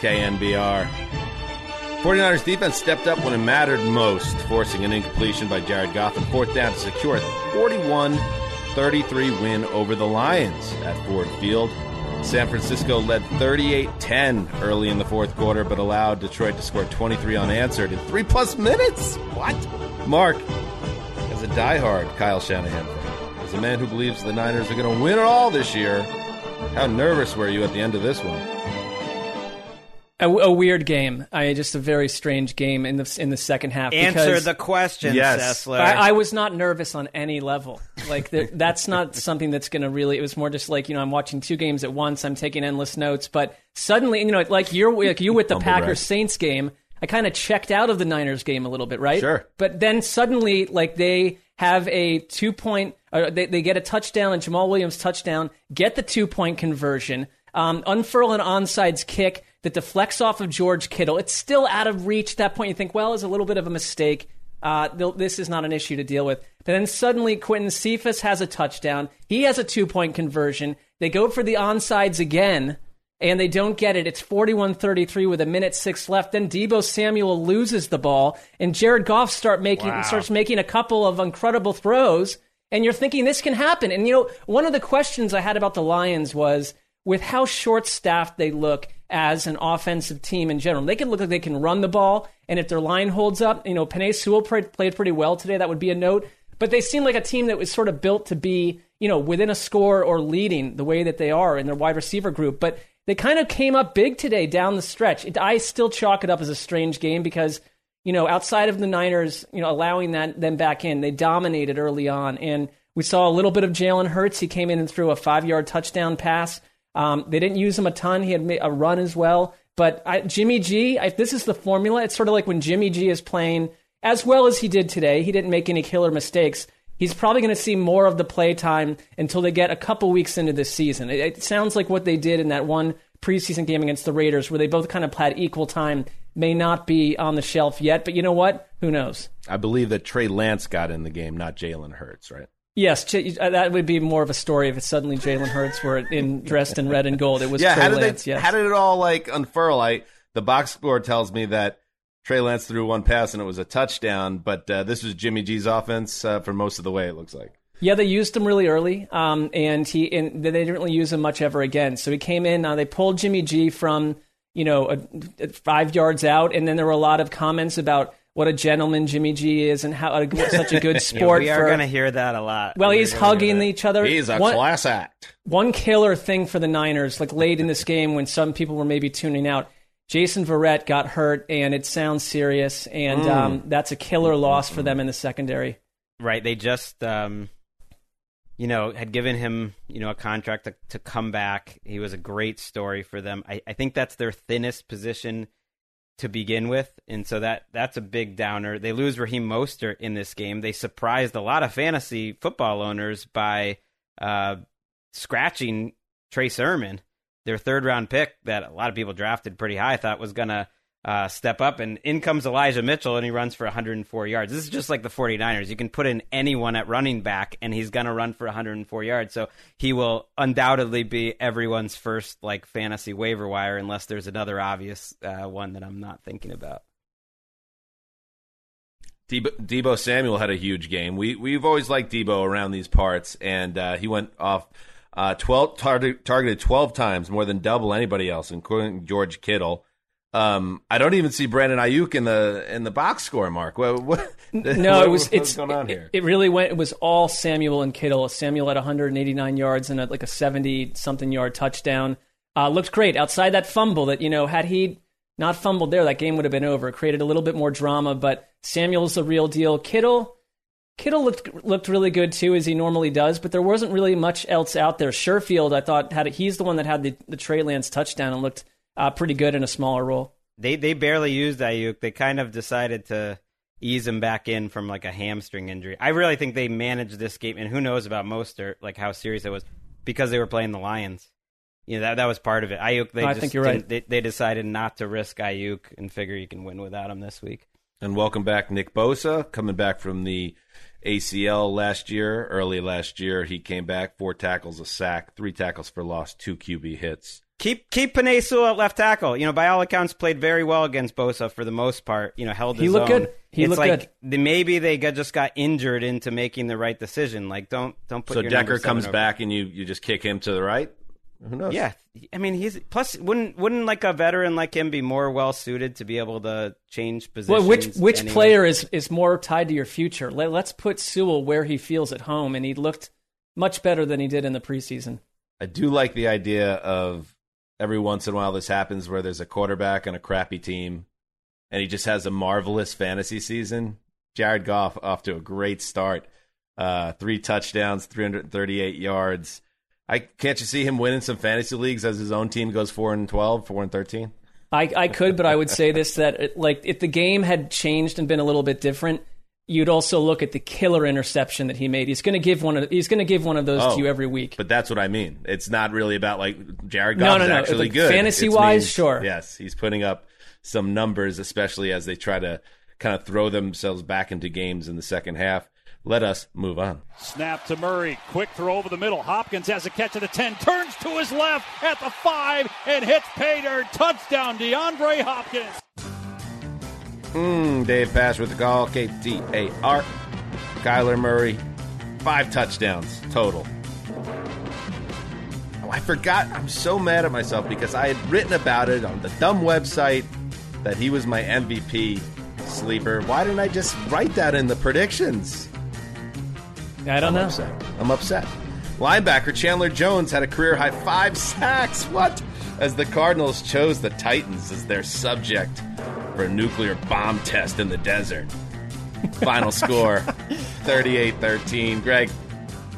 KNBR. 49ers defense stepped up when it mattered most, forcing an incompletion by Jared Goff and fourth down to secure a 41 33 win over the Lions at Ford Field. San Francisco led 38 10 early in the fourth quarter, but allowed Detroit to score 23 unanswered in three plus minutes. What? Marc, as a diehard Kyle Shanahan fan, as a man who believes the Niners are going to win it all this year, how nervous were you at the end of this one? A, a, weird game. I just a very strange game in the in the second half. Answer the question, yes. I, I, was not nervous on any level. Like the, that's not something that's going to really. It was more just like you know I'm watching two games at once. I'm taking endless notes, but suddenly you know like you're like you with the Packers Saints game. I kind of checked out of the Niners game a little bit, right? Sure. But then suddenly like they have a two point. Uh, they they get a touchdown and Jamaal Williams touchdown. Get the two point conversion. Um, unfurl an onside kick that deflects off of George Kittle. It's still out of reach at that point. You think, well, it's a little bit of a mistake. Uh, this is not an issue to deal with. But then suddenly Quintez Cephus has a touchdown. He has a two point conversion. They go for the onsides again, and they don't get it. It's 41 33 with a minute six left. Then Deebo Samuel loses the ball, and Jared Goff start making, wow. starts making a couple of incredible throws. And you're thinking this can happen. And you know, one of the questions I had about the Lions was with how short staffed they look as an offensive team in general. They can look like they can run the ball, and if their line holds up, you know, Penei Sewell played pretty well today. That would be a note. But they seem like a team that was sort of built to be, you know, within a score or leading the way that they are in their wide receiver group. But they kind of came up big today down the stretch. It, I still chalk it up as a strange game because you know, outside of the Niners, you know, allowing that them back in, they dominated early on. And we saw a little bit of Jalen Hurts. He came in and threw a five yard touchdown pass. Um, they didn't use him a ton. He had a run as well. But I, Jimmy G, this is the formula, it's sort of like when Jimmy G is playing as well as he did today. He didn't make any killer mistakes. He's probably going to see more of the play time until they get a couple weeks into this season. It, it sounds like what they did in that one preseason game against the Raiders, where they both kind of had equal time, may not be on the shelf yet. But you know what? Who knows? I believe that Trey Lance got in the game, not Jalen Hurts, right? Yes, uh, that would be more of a story if it's suddenly Jalen Hurts were in dressed in red and gold. It was yeah. Trey how did Lance. They, yes. How did it all like unfurl? I the box score tells me that Trey Lance threw one pass and it was a touchdown, but uh, this was Jimmy G's offense uh, for most of the way. It looks like. Yeah, they used him really early, um, and he and they didn't really use him much ever again. So he came in. Uh, they pulled Jimmy G from you know a, a five yards out, and then there were a lot of comments about what a gentleman Jimmy G is and how a, such a good sport. yeah, we are going to hear that a lot. Well, he's hugging each other. He's a one, class act. One killer thing for the Niners, like late in this game when some people were maybe tuning out. Jason Verrett got hurt, and it sounds serious, and mm. um, that's a killer loss for them in the secondary. Right. They just, um, you know, had given him, you know, a contract to, to come back. He was a great story for them. I, I think that's their thinnest position to begin with, and so that that's a big downer. They lose Raheem Mostert in this game. They surprised a lot of fantasy football owners by uh, scratching Trey Sermon, their third round pick that a lot of people drafted pretty high, I thought was to uh, step up. And in comes Elijah Mitchell, and he runs for 104 yards. This is just like the 49ers. You can put in anyone at running back, and he's going to run for 104 yards. So he will undoubtedly be everyone's first like fantasy waiver wire, unless there's another obvious uh, one that I'm not thinking about. Deebo, Samuel had a huge game. We we've always liked Deebo around these parts, and uh, he went off uh, twelve tar- targeted twelve times, more than double anybody else, including George Kittle. Um, I don't even see Brandon Aiyuk in the in the box score, Marc. What, what, no, what, it was it's going on here. It, it, really went. It was all Samuel and Kittle. Samuel at 189 yards and a, like a 70 something yard touchdown. Uh, looked great outside that fumble. That you know, had he not fumbled there, that game would have been over. created a little bit more drama, but Samuel's the real deal. Kittle. Kittle looked looked really good too, as he normally does, but there wasn't really much else out there. Sherfield, I thought, had he's the one that had the, the Trey Lance touchdown and looked uh, pretty good in a smaller role. They they barely used Aiyuk. They kind of decided to ease him back in from like a hamstring injury. I really think they managed this game, and who knows about Mostert, like how serious it was, because they were playing the Lions. You know that that was part of it. Aiyuk, they no, I just think you're right. They, they decided not to risk Aiyuk and figure you can win without him this week. And welcome back, Nick Bosa, coming back from the ACL last year, early last year. He came back, four tackles, a sack, three tackles for loss, two QB hits. Keep keep Penei Sewell at left tackle. You know, by all accounts, played very well against Bosa for the most part. You know, held his he looked own. good. He it's looked like good. maybe they got, just got injured into making the right decision. Like, don't don't put. So your Decker comes over. back and you you just kick him to the right. Who knows? Yeah, I mean, he's plus wouldn't wouldn't like a veteran like him be more well suited to be able to change positions? Well, which which anyway? player is is more tied to your future? Let, let's put Sewell where he feels at home, and he looked much better than he did in the preseason. I do like the idea of every once in a while this happens where there's a quarterback on a crappy team and he just has a marvelous fantasy season. Jared Goff off to a great start. Uh, three touchdowns, 338 yards. I can't you see him winning some fantasy leagues as his own team goes 4 and 12, 4 and 13? I, I could, but I would say this that like if the game had changed and been a little bit different, you'd also look at the killer interception that he made. He's going to give one of he's going to give one of those oh, to you every week. But that's what I mean. It's not really about like Jared Goff no, no, no. actually like, good. Fantasy wise, means, sure. Yes, he's putting up some numbers, especially as they try to kind of throw themselves back into games in the second half. Let us move on. Snap to Murray. Quick throw over the middle. Hopkins has a catch at the 10. Turns to his left at the 5 and hits Paydirt. Touchdown, DeAndre Hopkins. Hmm, Dave Pasch with the call. KTAR. Kyler Murray. Five touchdowns total. Oh, I forgot. I'm so mad at myself because I had written about it on the dumb website that he was my MVP sleeper. Why didn't I just write that in the predictions? I don't I'm know. Upset. I'm upset. Linebacker Chandler Jones had a career high five sacks. What? As the Cardinals chose the Titans as their subject. For a nuclear bomb test in the desert. Final score 38 13. Gregg,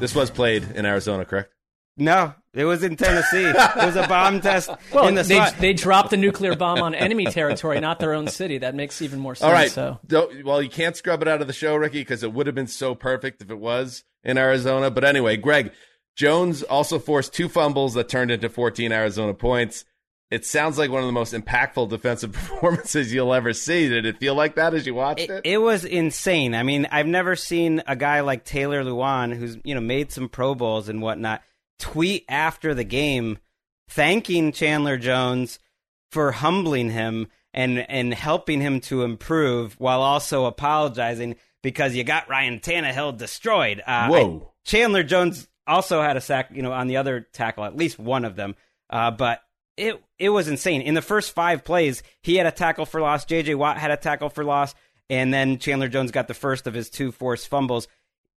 this was played in Arizona, correct? No, it was in Tennessee. it was a bomb test well, in the they, they dropped the nuclear bomb on enemy territory, not their own city. That makes even more sense. All right. So. Well, you can't scrub it out of the show, Ricky, because it would have been so perfect if it was in Arizona. But anyway, Gregg, Jones also forced two fumbles that turned into 14 Arizona points. It sounds like one of the most impactful defensive performances you'll ever see. Did it feel like that as you watched it? It, it was insane. I mean, I've never seen a guy like Taylor Lewan, who's you know made some Pro Bowls and whatnot, tweet after the game thanking Chandler Jones for humbling him and and helping him to improve while also apologizing because you got Ryan Tannehill destroyed. Uh, Whoa! I, Chandler Jones also had a sack, you know, on the other tackle, at least one of them. Uh, but it it was insane. In the first five plays, he had a tackle for loss. J.J. Watt had a tackle for loss, and then Chandler Jones got the first of his two forced fumbles.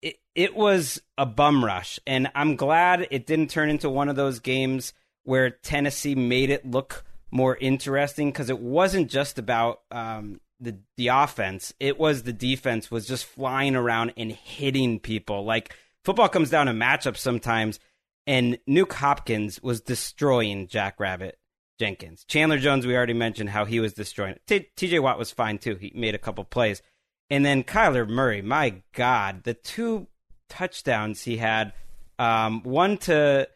It it was a bum rush, and I'm glad it didn't turn into one of those games where Tennessee made it look more interesting because it wasn't just about um, the the offense. It was the defense was just flying around and hitting people. Like football comes down to matchups sometimes and Nuke Hopkins was destroying Jackrabbit Jenkins. Chandler Jones, we already mentioned how he was destroying. TJ Watt was fine too. He made a couple plays. And then Kyler Murray, my God, the two touchdowns he had um, one to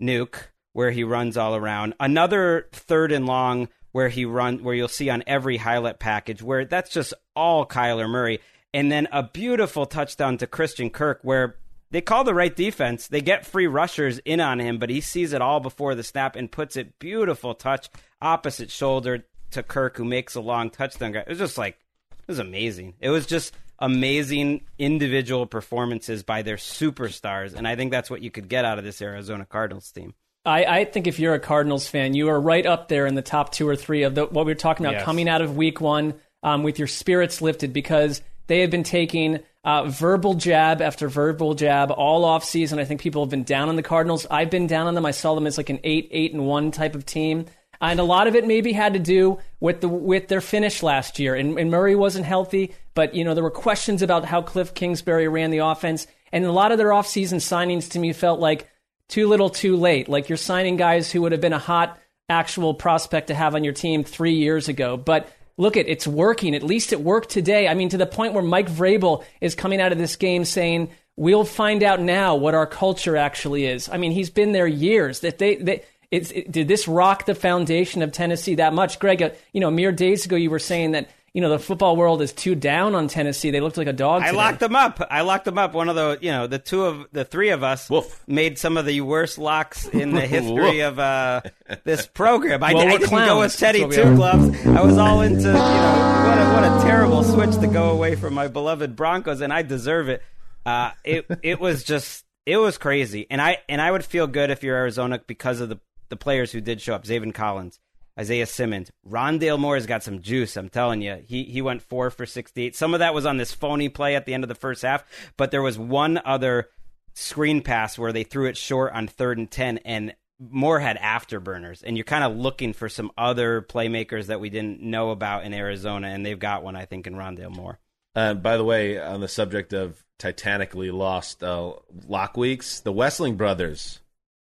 Nuke, where he runs all around, another third and long where he run where you'll see on every highlight package where that's just all Kyler Murray. And then a beautiful touchdown to Christian Kirk where they call the right defense. They get free rushers in on him, but he sees it all before the snap and puts it beautiful touch opposite shoulder to Kirk, who makes a long touchdown. It was just like it was amazing. It was just amazing individual performances by their superstars, and I think that's what you could get out of this Arizona Cardinals team. I, I think if you're a Cardinals fan, you are right up there in the top two or three of the, what we were talking about Yes. coming out of Week One um, with your spirits lifted because they have been taking uh, verbal jab after verbal jab all off season. I think people have been down on the Cardinals. I've been down on them. I saw them as like an eight, eight and one type of team. And a lot of it maybe had to do with the with their finish last year. And, and Murray wasn't healthy, but you know there were questions about how Cliff Kingsbury ran the offense. And a lot of their offseason signings to me felt like too little, too late. Like you're signing guys who would have been a hot actual prospect to have on your team three years ago. But look at it's working. At least it worked today. I mean, to the point where Mike Vrabel is coming out of this game saying, "We'll find out now what our culture actually is." I mean, he's been there years. That they, they it, did this rock the foundation of Tennessee that much, Gregg? Uh, you know, mere days ago you were saying that. You know the football world is too down on Tennessee. They looked like a dog. I today. locked them up. I locked them up. One of the, you know, the two of the three of us Woof. made some of the worst locks in the history of uh, this program. I, Well, I we're didn't go with Teddy Two we Gloves. I was all into, you know, what a, what a terrible switch to go away from my beloved Broncos, and I deserve it. Uh, it it was just it was crazy, and I and I would feel good if you're Arizona because of the the players who did show up. Zaven Collins. Isaiah Simmons, Rondale Moore has got some juice. I'm telling you, he he went four for 68. Some of that was on this phony play at the end of the first half, but there was one other screen pass where they threw it short on third and ten, and Moore had afterburners. And you're kind of looking for some other playmakers that we didn't know about in Arizona, and they've got one, I think, in Rondale Moore. Uh, by the way, on the subject of titanically lost uh, lock weeks, the Wesseling brothers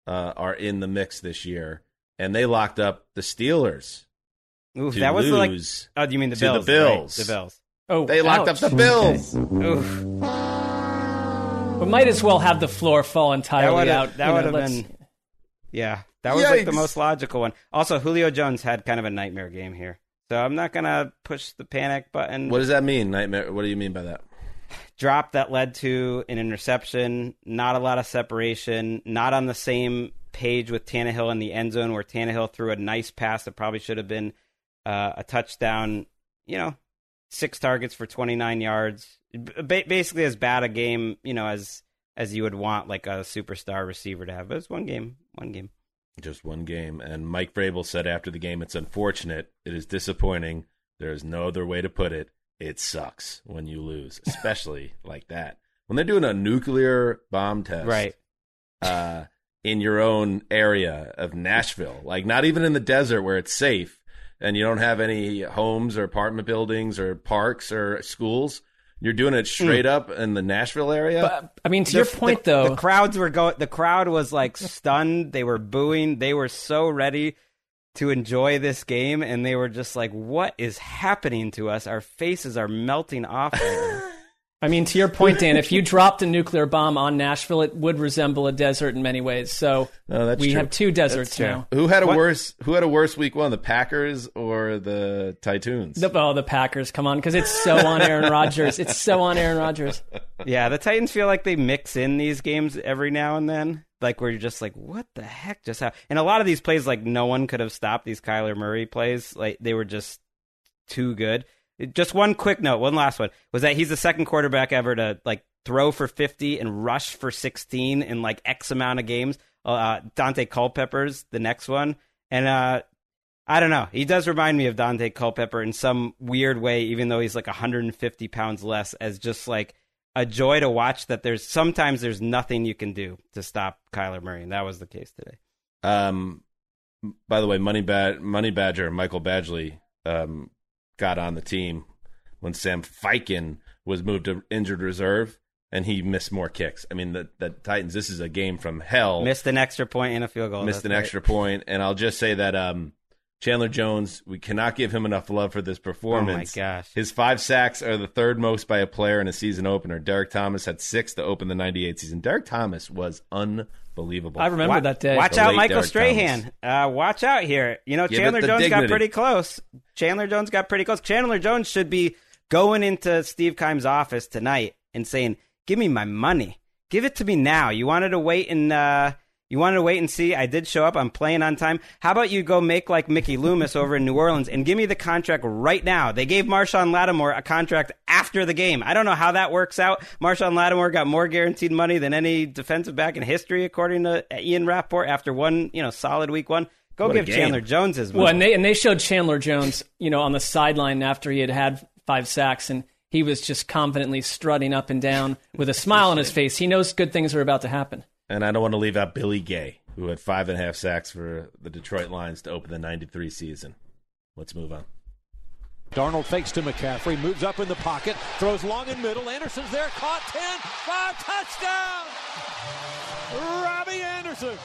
uh, are in the mix this year, and they locked up the Steelers. Oof, to that was like. Oh, do you mean the to the Bills? Bills. Right, the Bills. Oh, They locked up the Bills. Oof. We might as well have the floor fall That entirely would out. that would have been yeah that was like the most logical one. Also, Julio Jones had kind of a nightmare game here, so I'm not gonna push the panic button. What does that mean, nightmare? What do you mean by that? Drop that led to an interception, not a lot of separation, not on the same page with Tannehill in the end zone where Tannehill threw a nice pass that probably should have been uh, a touchdown. You know, six targets for 29 yards. Ba- basically, as bad a game, you know, as as you would want like a superstar receiver to have. But it's one game, one game. Just one game. And Mike Vrabel said after the game, "It's unfortunate. It is disappointing. There is no other way to put it. It sucks when you lose, especially like that. When they're doing a nuclear bomb test, Right. uh, in your own area of Nashville, like not even in the desert where it's safe. and you don't have any homes or apartment buildings or parks or schools. You're doing it straight mm. up in the Nashville area. But, I mean, to the, your point, the, though, the crowds were going. The crowd was like stunned. They were booing. They were so ready to enjoy this game, and they were just like, "What is happening to us? Our faces are melting off." I mean, to your point, Dan, if you dropped a nuclear bomb on Nashville, it would resemble a desert in many ways. So oh, no, we true. have two deserts now. Who had a what? worse? Who had a worse week one? The Packers or the Titans? The, oh, the Packers. Come on, because it's so on Aaron Rodgers. It's so on Aaron Rodgers. Yeah, the Titans feel like they mix in these games every now and then. Like where you're just like, what the heck just happened? And a lot of these plays, like no one could have stopped these Kyler Murray plays. Like they were just too good. Just one quick note, one last one was that he's the second quarterback ever to like throw for 50 and rush for 16 in like X amount of games. Uh, Daunte Culpepper's the next one, and uh, I don't know. He does remind me of Daunte Culpepper in some weird way, even though he's like 150 pounds less. As just like a joy to watch. That there's sometimes there's nothing you can do to stop Kyler Murray, and that was the case today. Um, by the way, Money Bad Money Badger Michael Badgley um got on the team when Sam Ficken was moved to injured reserve and he missed more kicks. I mean, the, the Titans, this is a game from hell. Missed an extra point and a field goal. Missed an right. extra point, and I'll just say that um, Chandler Jones, we cannot give him enough love for this performance. Oh my gosh. His five sacks are the third most by a player in a season opener. Derrick Thomas had six to open the 98 season. Derrick Thomas was unbelievable. I remember that day. Watch out, Michael Derrick Strahan. Uh, watch out here. You know, Give Chandler Jones dignity. got pretty close. Chandler Jones got pretty close. Chandler Jones should be going into Steve Keim's office tonight and saying, give me my money. Give it to me now. You wanted to wait and uh, you wanted to wait and see. I did show up. I'm playing on time. How about you go make like Mickey Loomis over in New Orleans and give me the contract right now? They gave Marshon Lattimore a contract after the game. I don't know how that works out. Marshon Lattimore got more guaranteed money than any defensive back in history, according to Ian Rapoport, after one, you know, solid week one. Go what give Chandler Jones his money. Well, and they and they showed Chandler Jones, you know, on the sideline after he had had five sacks, and he was just confidently strutting up and down with a smile on his face. He knows good things are about to happen. And I don't want to leave out Billy Gay, who had five and a half sacks for the Detroit Lions to open the 93 season. Let's move on. Darnold fakes to McCaffrey, moves up in the pocket, throws long in middle. Anderson's there, caught 10, 5, touchdown! Robbie Anderson.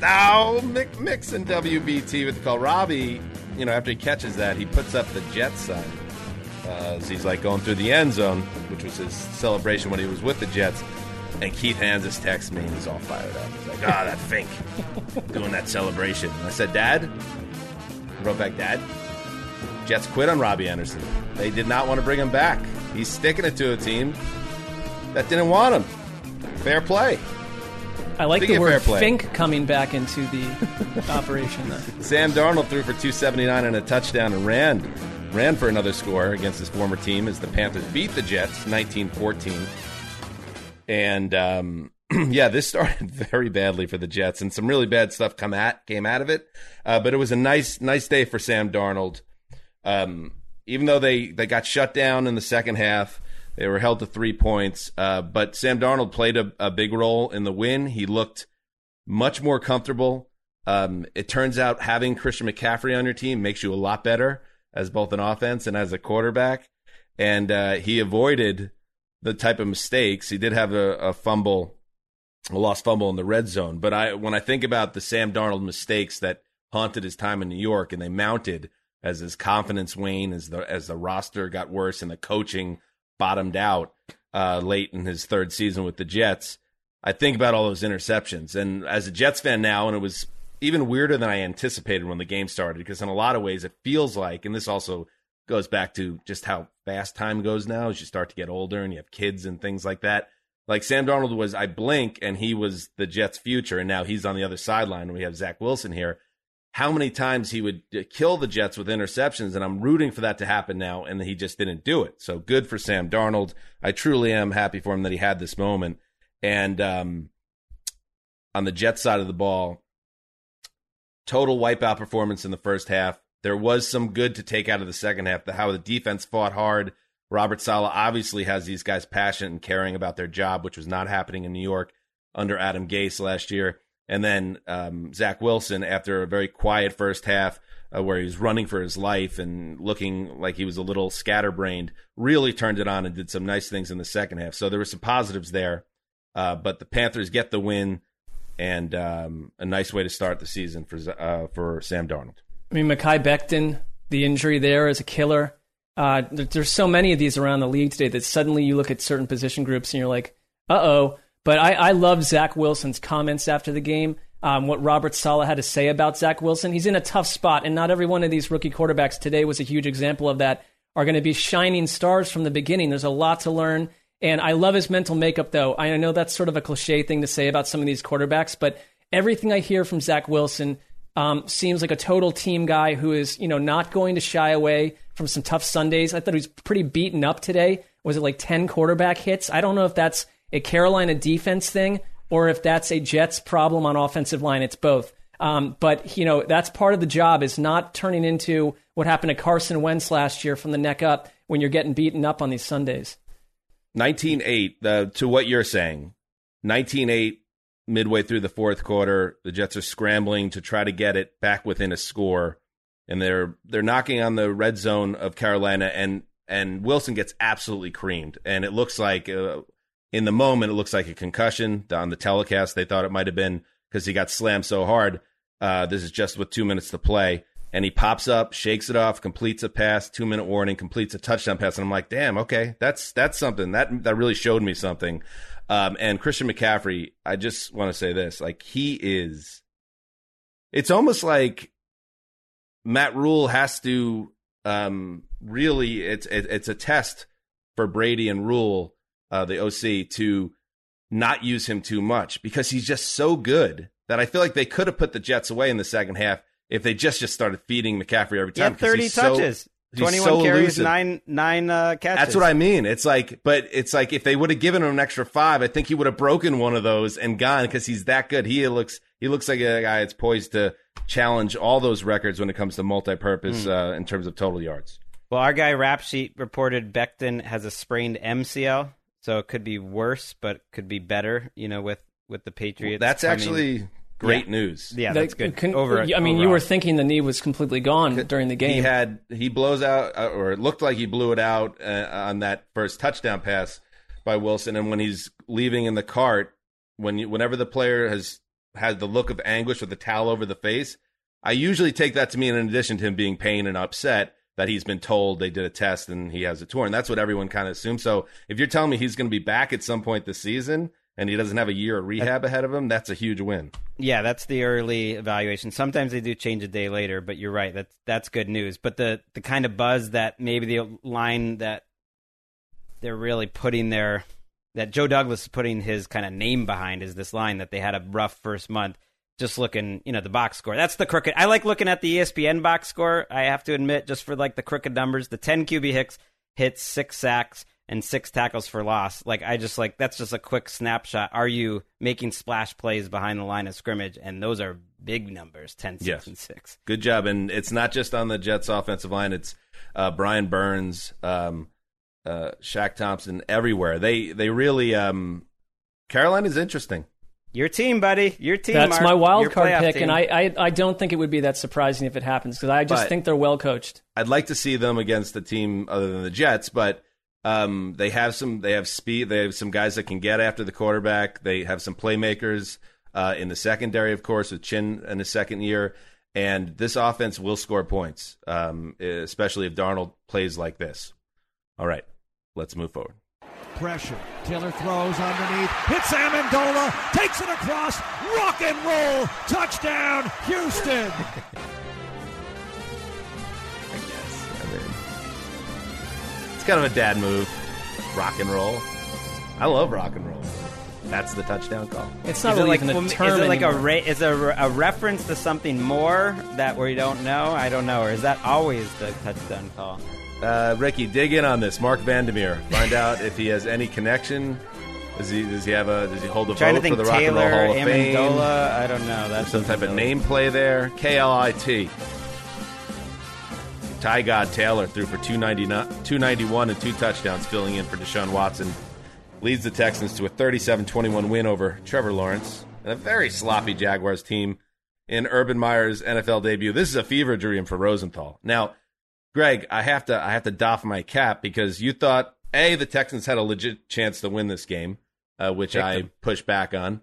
Now, Mick Mixon WBT with the call. Robbie, you know, after he catches that, he puts up the Jets sign. Uh, as he's like going through the end zone, which was his celebration when he was with the Jets. And Keith Hanzus texts me and he's all fired up. He's like, ah, oh, that Fink doing that celebration. And I said, Dad, I wrote back, Dad, Jets quit on Robbie Anderson. They did not want to bring him back. He's sticking it to a team that didn't want him. Fair play. I like Speaking the word Fink coming back into the operation. Sam Darnold threw for 279 and a touchdown and ran ran for another score against his former team as the Panthers beat the Jets 19-14. And um, yeah, this started very badly for the Jets, and some really bad stuff come at came out of it. Uh, but it was a nice nice day for Sam Darnold. Um, even though they they got shut down in the second half, they were held to three points. Uh, but Sam Darnold played a, a, big role in the win. He looked much more comfortable. Um, it turns out having Christian McCaffrey on your team makes you a lot better as both an offense and as a quarterback. And uh, he avoided the type of mistakes. He did have a, a fumble, a lost fumble in the red zone. But I, when I think about the Sam Darnold mistakes that haunted his time in New York, and they mounted as his confidence waned, as the as the roster got worse, and the coaching bottomed out uh, late in his third season with the Jets. I think about all those interceptions, and as a Jets fan now, and it was even weirder than I anticipated when the game started because in a lot of ways it feels like, and this also goes back to just how fast time goes now as you start to get older and you have kids and things like that. Like Sam Darnold was, I blink and he was the Jets' future, and now he's on the other sideline. And we have Zach Wilson here. How many times he would uh, kill the Jets with interceptions, and I'm rooting for that to happen now, and he just didn't do it. So good for Sam Darnold. I truly am happy for him that he had this moment. And um, on the Jets side of the ball, total wipeout performance in the first half. There was some good to take out of the second half. How the defense fought hard. Robert Saleh obviously has these guys passionate and caring about their job, which was not happening in New York under Adam Gase last year. And then um, Zach Wilson, after a very quiet first half, uh, where he was running for his life and looking like he was a little scatterbrained, really turned it on and did some nice things in the second half. So there were some positives there. Uh, but the Panthers get the win and um, a nice way to start the season for uh, for Sam Darnold. I mean, Mekhi Becton, the injury there is a killer. Uh, there's so many of these around the league today that suddenly you look at certain position groups and you're like, uh oh. But I, I love Zach Wilson's comments after the game. Um, what Robert Saleh had to say about Zach Wilson. He's in a tough spot, and not every one of these rookie quarterbacks today was a huge example of that. Are going to be shining stars from the beginning. There's a lot to learn. And I love his mental makeup, though. I know that's sort of a cliche thing to say about some of these quarterbacks, but everything I hear from Zach Wilson um, seems like a total team guy who is, you know, not going to shy away from some tough Sundays. I thought he was pretty beaten up today. Was it like 10 quarterback hits? I don't know if that's a Carolina defense thing or if that's a Jets problem on offensive line. It's both. Um, but, you know, that's part of the job is not turning into what happened to Carson Wentz last year from the neck up when you're getting beaten up on these Sundays. 19-8 uh, to what you're saying 19-8 midway through the fourth quarter the jets are scrambling to try to get it back within a score and they're they're knocking on the red zone of carolina and and wilson gets absolutely creamed. And it looks like uh, in the moment it looks like a concussion. On the telecast they thought it might have been because he got slammed so hard. Uh, this is just with two minutes to play. And he pops up, shakes it off, completes a pass, two minute warning, completes a touchdown pass, and I'm like, damn, okay, that's that's something. That that really showed me something. Um, and Christian McCaffrey, I just want to say this, like he is, it's almost like Matt Rhule has to um, really, it's it, it's a test for Brady and Rhule, uh, the OC, to not use him too much because he's just so good that I feel like they could have put the Jets away in the second half if they just just started feeding McCaffrey every time. Yeah, thirty touches. So, 21 so carries, elusive. nine nine uh, catches. That's what I mean. It's like, but it's like if they would have given him an extra five, I think he would have broken one of those and gone because he's that good. He looks he looks like a guy that's poised to challenge all those records when it comes to multi-purpose mm. uh, in terms of total yards. Well, our guy Rap Sheet reported Becton has a sprained MCL, so it could be worse, but could be better. You know, with with the Patriots. Well, that's actually Great yeah. news. Yeah, that's good. Can, Over. I mean, overall. you were thinking the knee was completely gone during the game. He had he blows out, uh, or it looked like he blew it out uh, on that first touchdown pass by Wilson. And when he's leaving in the cart, when you, whenever the player has had the look of anguish with the towel over the face, I usually take that to mean, in addition to him being pain and upset, that he's been told they did a test and he has a torn. That's what everyone kind of assumes. So if you're telling me he's going to be back at some point this season and he doesn't have a year of rehab ahead of him, that's a huge win. Yeah, that's the early evaluation. Sometimes they do change a day later, but you're right. That's that's good news. But the the kind of buzz that maybe the line that they're really putting their that Joe Douglas is putting his kind of name behind is this line that they had a rough first month. Just looking, you know, the box score. That's the crooked. I like looking at the ESPN box score. I have to admit, just for like the crooked numbers, the 10 QB hits hits six sacks and six tackles for loss. Like I just like that's just a quick snapshot. Are you making splash plays behind the line of scrimmage? And those are big numbers 10 6 yes. and 6 good job and it's not just on the jets offensive line it's uh, brian burns um, uh, Shaq thompson everywhere they they really um, carolina's interesting your team, buddy. Your team. That's Marc. my wild card pick, team. and I, I, I don't think it would be that surprising if it happens because I just but think they're well coached. I'd like to see them against a team other than the Jets, but um, they have some. They have speed. They have some guys that can get after the quarterback. They have some playmakers uh, in the secondary, of course, with Chinn in his second year. And this offense will score points, um, especially if Darnold plays like this. All right, let's move forward. Pressure. Taylor throws underneath. Hits Amendola. Takes it across. Rock and roll. Touchdown, Houston. It's kind of a dad move. Rock and roll. I love rock and roll. That's the touchdown call. It's not is really like, even a term Is it like anymore. a ra- is a, a reference to something more that we don't know? I don't know. Or is that always the touchdown call? Uh, Ricky, dig in on this. Marc Vandermeer. Find out if he has any connection. Does he does he have a does he hold a vote for the Rock Taylor, and Roll Hall of Amendola, Fame? I don't know. That's some type of name play there. K L I T. Ty God Taylor threw for 291 and two touchdowns, filling in for Deshaun Watson. Leads the Texans to a 37 21 win over Trevor Lawrence and a very sloppy Jaguars team in Urban Meyer's NFL debut. This is a fever dream for Rosenthal. Now, Gregg, I have to I have to doff my cap because you thought a the Texans had a legit chance to win this game, uh, which I pushed back on,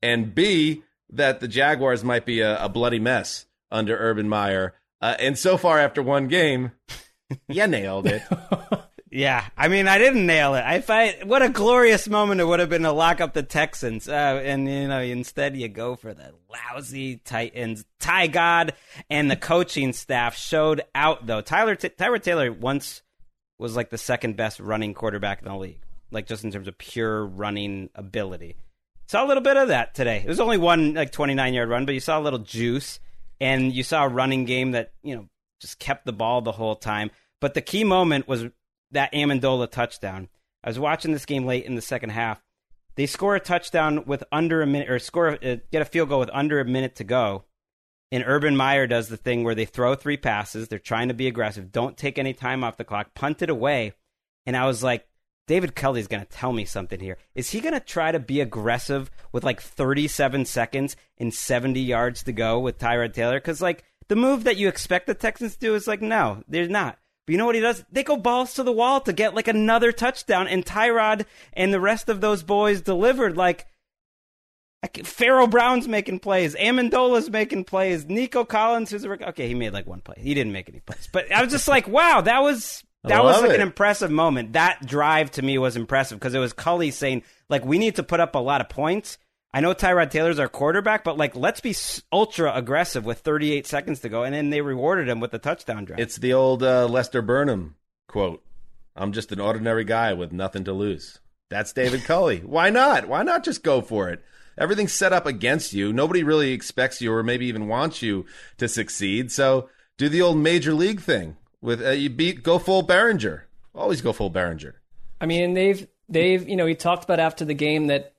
and b that the Jaguars might be a, a bloody mess under Urban Meyer. Uh, and so far, after one game, you nailed it. Yeah, I mean, I didn't nail it. I what a glorious moment it would have been to lock up the Texans, uh, and you know, instead you go for the lousy Titans. Ty God and the coaching staff showed out though. Tyler T- Tyrod Taylor once was like the second best running quarterback in the league, like just in terms of pure running ability. Saw a little bit of that today. It was only one like twenty nine yard run, but you saw a little juice, and you saw a running game that you know just kept the ball the whole time. But the key moment was that Amendola touchdown. I was watching this game late in the second half. They score a touchdown with under a minute, or score uh, get a field goal with under a minute to go. And Urban Meyer does the thing where they throw three passes. They're trying to be aggressive. Don't take any time off the clock. Punt it away. And I was like, David Culley's going to tell me something here. Is he going to try to be aggressive with like 37 seconds and 70 yards to go with Tyrod Taylor? Because, like, the move that you expect the Texans to do is like, no, they're not. But you know what he does? They go balls to the wall to get like another touchdown, and Tyrod and the rest of those boys delivered. Like, Pharaoh Brown's making plays, Amendola's making plays, Nico Collins, who's a okay, he made like one play. He didn't make any plays, but I was just like, wow, that was that was like it. an impressive moment. That drive to me was impressive because it was Culley saying like we need to put up a lot of points I know Tyrod Taylor's our quarterback, but like, let's be ultra aggressive with 38 seconds to go, and then they rewarded him with the touchdown drive. It's the old uh, Lester Burnham quote: "I'm just an ordinary guy with nothing to lose." That's David Culley. Why not? Why not just go for it? Everything's set up against you. Nobody really expects you, or maybe even wants you to succeed. So do the old major league thing with uh, you beat go full Berenger. Always go full Berenger. I mean, they've they've you know he talked about after the game that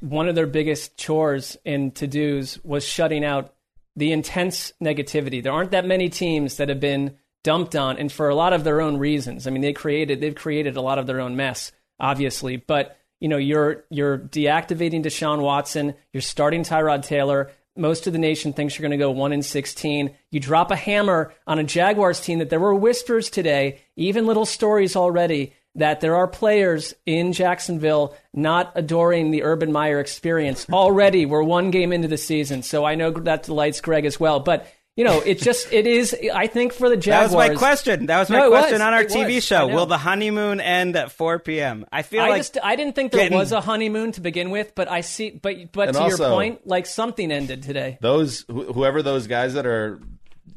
one of their biggest chores and to dos was shutting out the intense negativity. There aren't that many teams that have been dumped on, and for a lot of their own reasons. I mean, they created they've created a lot of their own mess, obviously. But you know, you're you're deactivating Deshaun Watson, you're starting Tyrod Taylor. Most of the nation thinks you're going to go one in sixteen. You drop a hammer on a Jaguars team that there were whispers today, even little stories already that there are players in Jacksonville not adoring the Urban Meyer experience. Already, we're one game into the season, so I know that delights Greg as well. But you know, it just it is. I think for the Jaguars. That was my question. That was my no, question was. on our it TV was. show. Will the honeymoon end at 4 p.m.? I feel I like just I didn't think there getting... was a honeymoon to begin with, but I see. But but and to also, your point, like something ended today. Those whoever those guys that are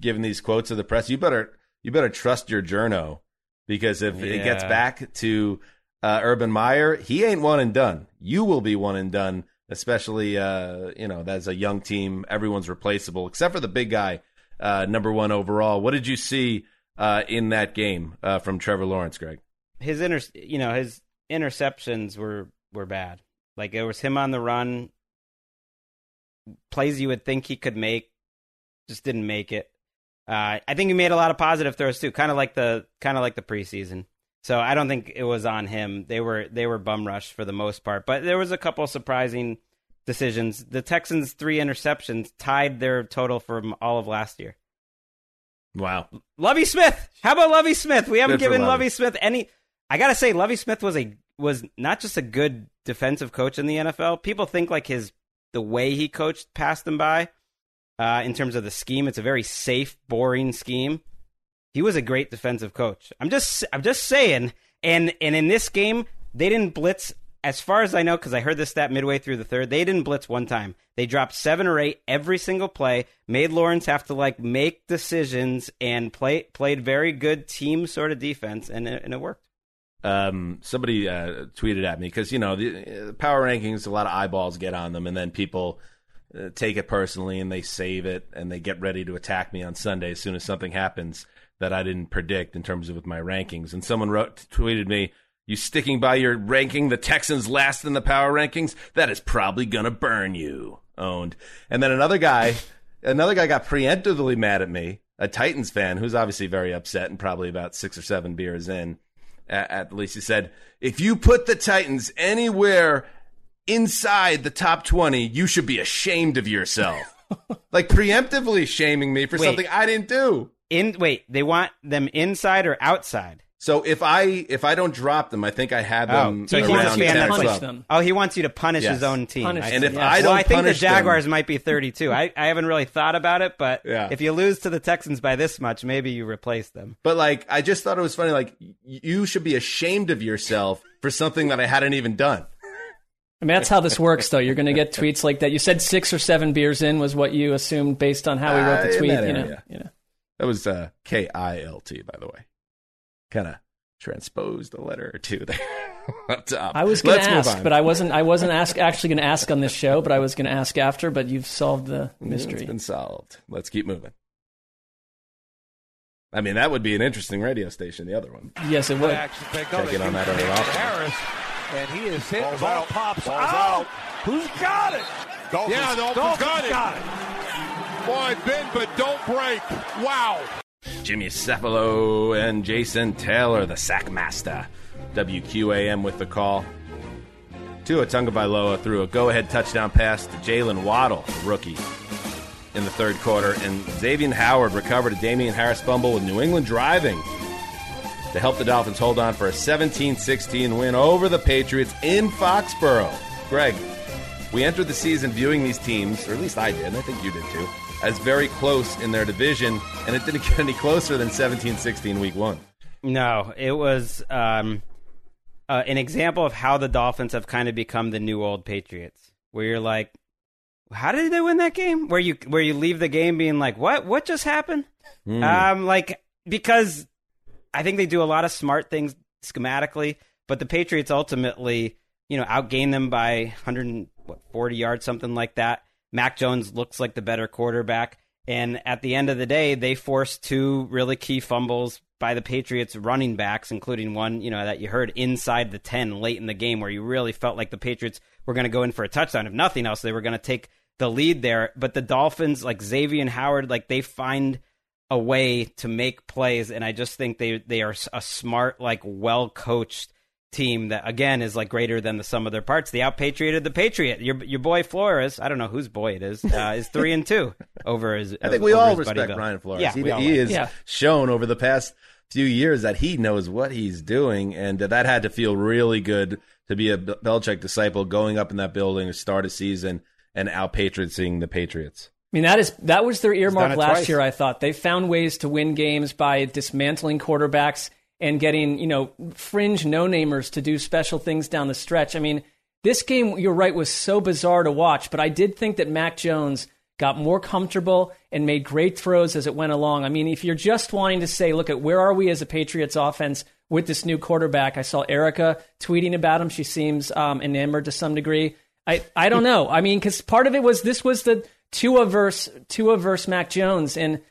giving these quotes to the press, you better you better trust your journo because if yeah. it gets back to uh, Urban Meyer, he ain't one and done. You will be one and done, especially uh, you know that's a young team. Everyone's replaceable except for the big guy, uh, number one overall. What did you see uh, in that game uh, from Trevor Lawrence, Gregg? His inter, you know, his interceptions were were bad. Like it was him on the run, plays you would think he could make, just didn't make it. Uh, I think he made a lot of positive throws too, kind of like the kind of like the preseason. So I don't think it was on him. They were they were bum rushed for the most part, but there was a couple surprising decisions. The Texans' three interceptions tied their total from all of last year. Wow, Lovie Smith. How about Lovie Smith? We haven't good given Lovie Smith any. I gotta say, Lovie Smith was a was not just a good defensive coach in the NFL. People think like his the way he coached passed them by uh, in terms of the scheme. It's a very safe, boring scheme. He was a great defensive coach. I'm just, I'm just saying. And and in this game, they didn't blitz. As far as I know, because I heard this stat midway through the third, they didn't blitz one time. They dropped seven or eight every single play. Made Lawrence have to like make decisions and play played very good team sort of defense, and it, and it worked. Um, somebody uh, tweeted at me because you know the uh, power rankings, a lot of eyeballs get on them, and then people uh, take it personally and they save it and they get ready to attack me on Sunday as soon as something happens that I didn't predict in terms of with my rankings. And someone wrote tweeted me, "You sticking by your ranking the Texans last in the power rankings? That is probably gonna burn you." Owned. And then another guy, another guy got preemptively mad at me, a Titans fan who's obviously very upset and probably about six or seven beers in. At, at least he said, "If you put the Titans anywhere inside the top 20, you should be ashamed of yourself. like preemptively shaming me for Wait. something I didn't do. In wait, they want them inside or outside? So if I if I don't drop them, I think I have them Oh, so he wants you to punish 12. them. Oh, he wants you to punish Yes. his own team. Punish I And if yes. I don't I think the punish them- Jaguars might be 32. I, I haven't really thought about it, but Yeah. if you lose to the Texans by this much, maybe you replace them. But like, I just thought it was funny. Like, you should be ashamed of yourself for something that I hadn't even done. I mean, that's how this works, though. You're going to get tweets like that. You said six or seven beers in was what you assumed based on how we wrote Uh, the tweet. that You know, area. you know. That was uh, K I L T, by the way. Kind of transposed a letter or two there up top. I was going to ask, but I wasn't. I wasn't ask, actually going to ask on this show, but I was going to ask after. But you've solved the It's mystery. been solved. Let's keep moving. I mean, that would be an interesting radio station. The other one. Yes, it would. Action Check in on that other option. Harris, and he is hit. Ball pops Ball's out. out. Who's got it? Dolphins. Yeah, the Dolphins Dolphins got it. Boy, bend but don't break. Wow. Jimmy Cefalo and Jason Taylor, the sack master. WQAM with the call. Tua Tagovailoa threw a go-ahead touchdown pass to Jaylen Waddle, the rookie, in the third quarter, and Xavier Howard recovered a Damien Harris fumble with New England driving to help the Dolphins hold on for a 17-16 win over the Patriots in Foxborough. Greg, we entered the season viewing these teams, or at least I did, and I think you did too, as very close in their division, and it didn't get any closer than 17-16 week one. No, it was um, uh, an example of how the Dolphins have kind of become the new old Patriots, where you're like, how did they win that game? Where you where you leave the game being like, what what just happened? Um, like because I think they do a lot of smart things schematically, but the Patriots ultimately, you know, outgain them by 140 yards, something like that. Mac Jones looks like the better quarterback. And at the end of the day, they forced two really key fumbles by the Patriots running backs, including one, you know, that you heard inside the 10 late in the game where you really felt like the Patriots were going to go in for a touchdown. If nothing else, they were going to take the lead there. But the Dolphins, like Xavier and Howard, like they find a way to make plays. And I just think they, they are a smart, like well coached team that again is like greater than the sum of their parts. They outpatrioted the Patriot. Your your boy Flores, I don't know whose boy it is, uh, is three and two over his. I think we all respect Bill. Brian Flores. Yeah, he we he like- is Yeah. shown over the past few years that he knows what he's doing, and that had to feel really good to be a Bel- Belichick disciple going up in that building to start a season and outpatrioting the Patriots. I mean, that is that was their earmark last twice. year. I thought they found ways to win games by dismantling quarterbacks and getting you know fringe no namers to do special things down the stretch. I mean, this game, you're right, was so bizarre to watch, but I did think that Mac Jones got more comfortable and made great throws as it went along. I mean, if you're just wanting to say, look at where are we as a Patriots offense with this new quarterback, I saw Erica tweeting about him. She seems um, enamored to some degree. I, I don't know. I mean, because part of it was this was the Tua verse Tua verse Mac Jones, and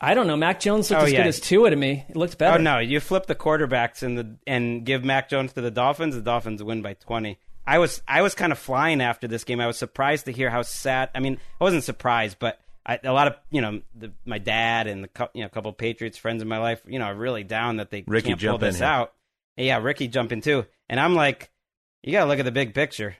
I don't know. Mac Jones looked Oh, as yeah. good as Tua to me. It looked better. Oh no, you flip the quarterbacks and the and give Mac Jones to the Dolphins. The Dolphins win by twenty. I was I was kind of flying after this game. I was surprised to hear how sad. I mean, I wasn't surprised, but I, a lot of you know the, my dad and the you know a couple of Patriots friends in my life, you know, are really down that they Ricky, can't pull this here. out. Yeah, Ricky jumping too, and I'm like, you got to look at the big picture.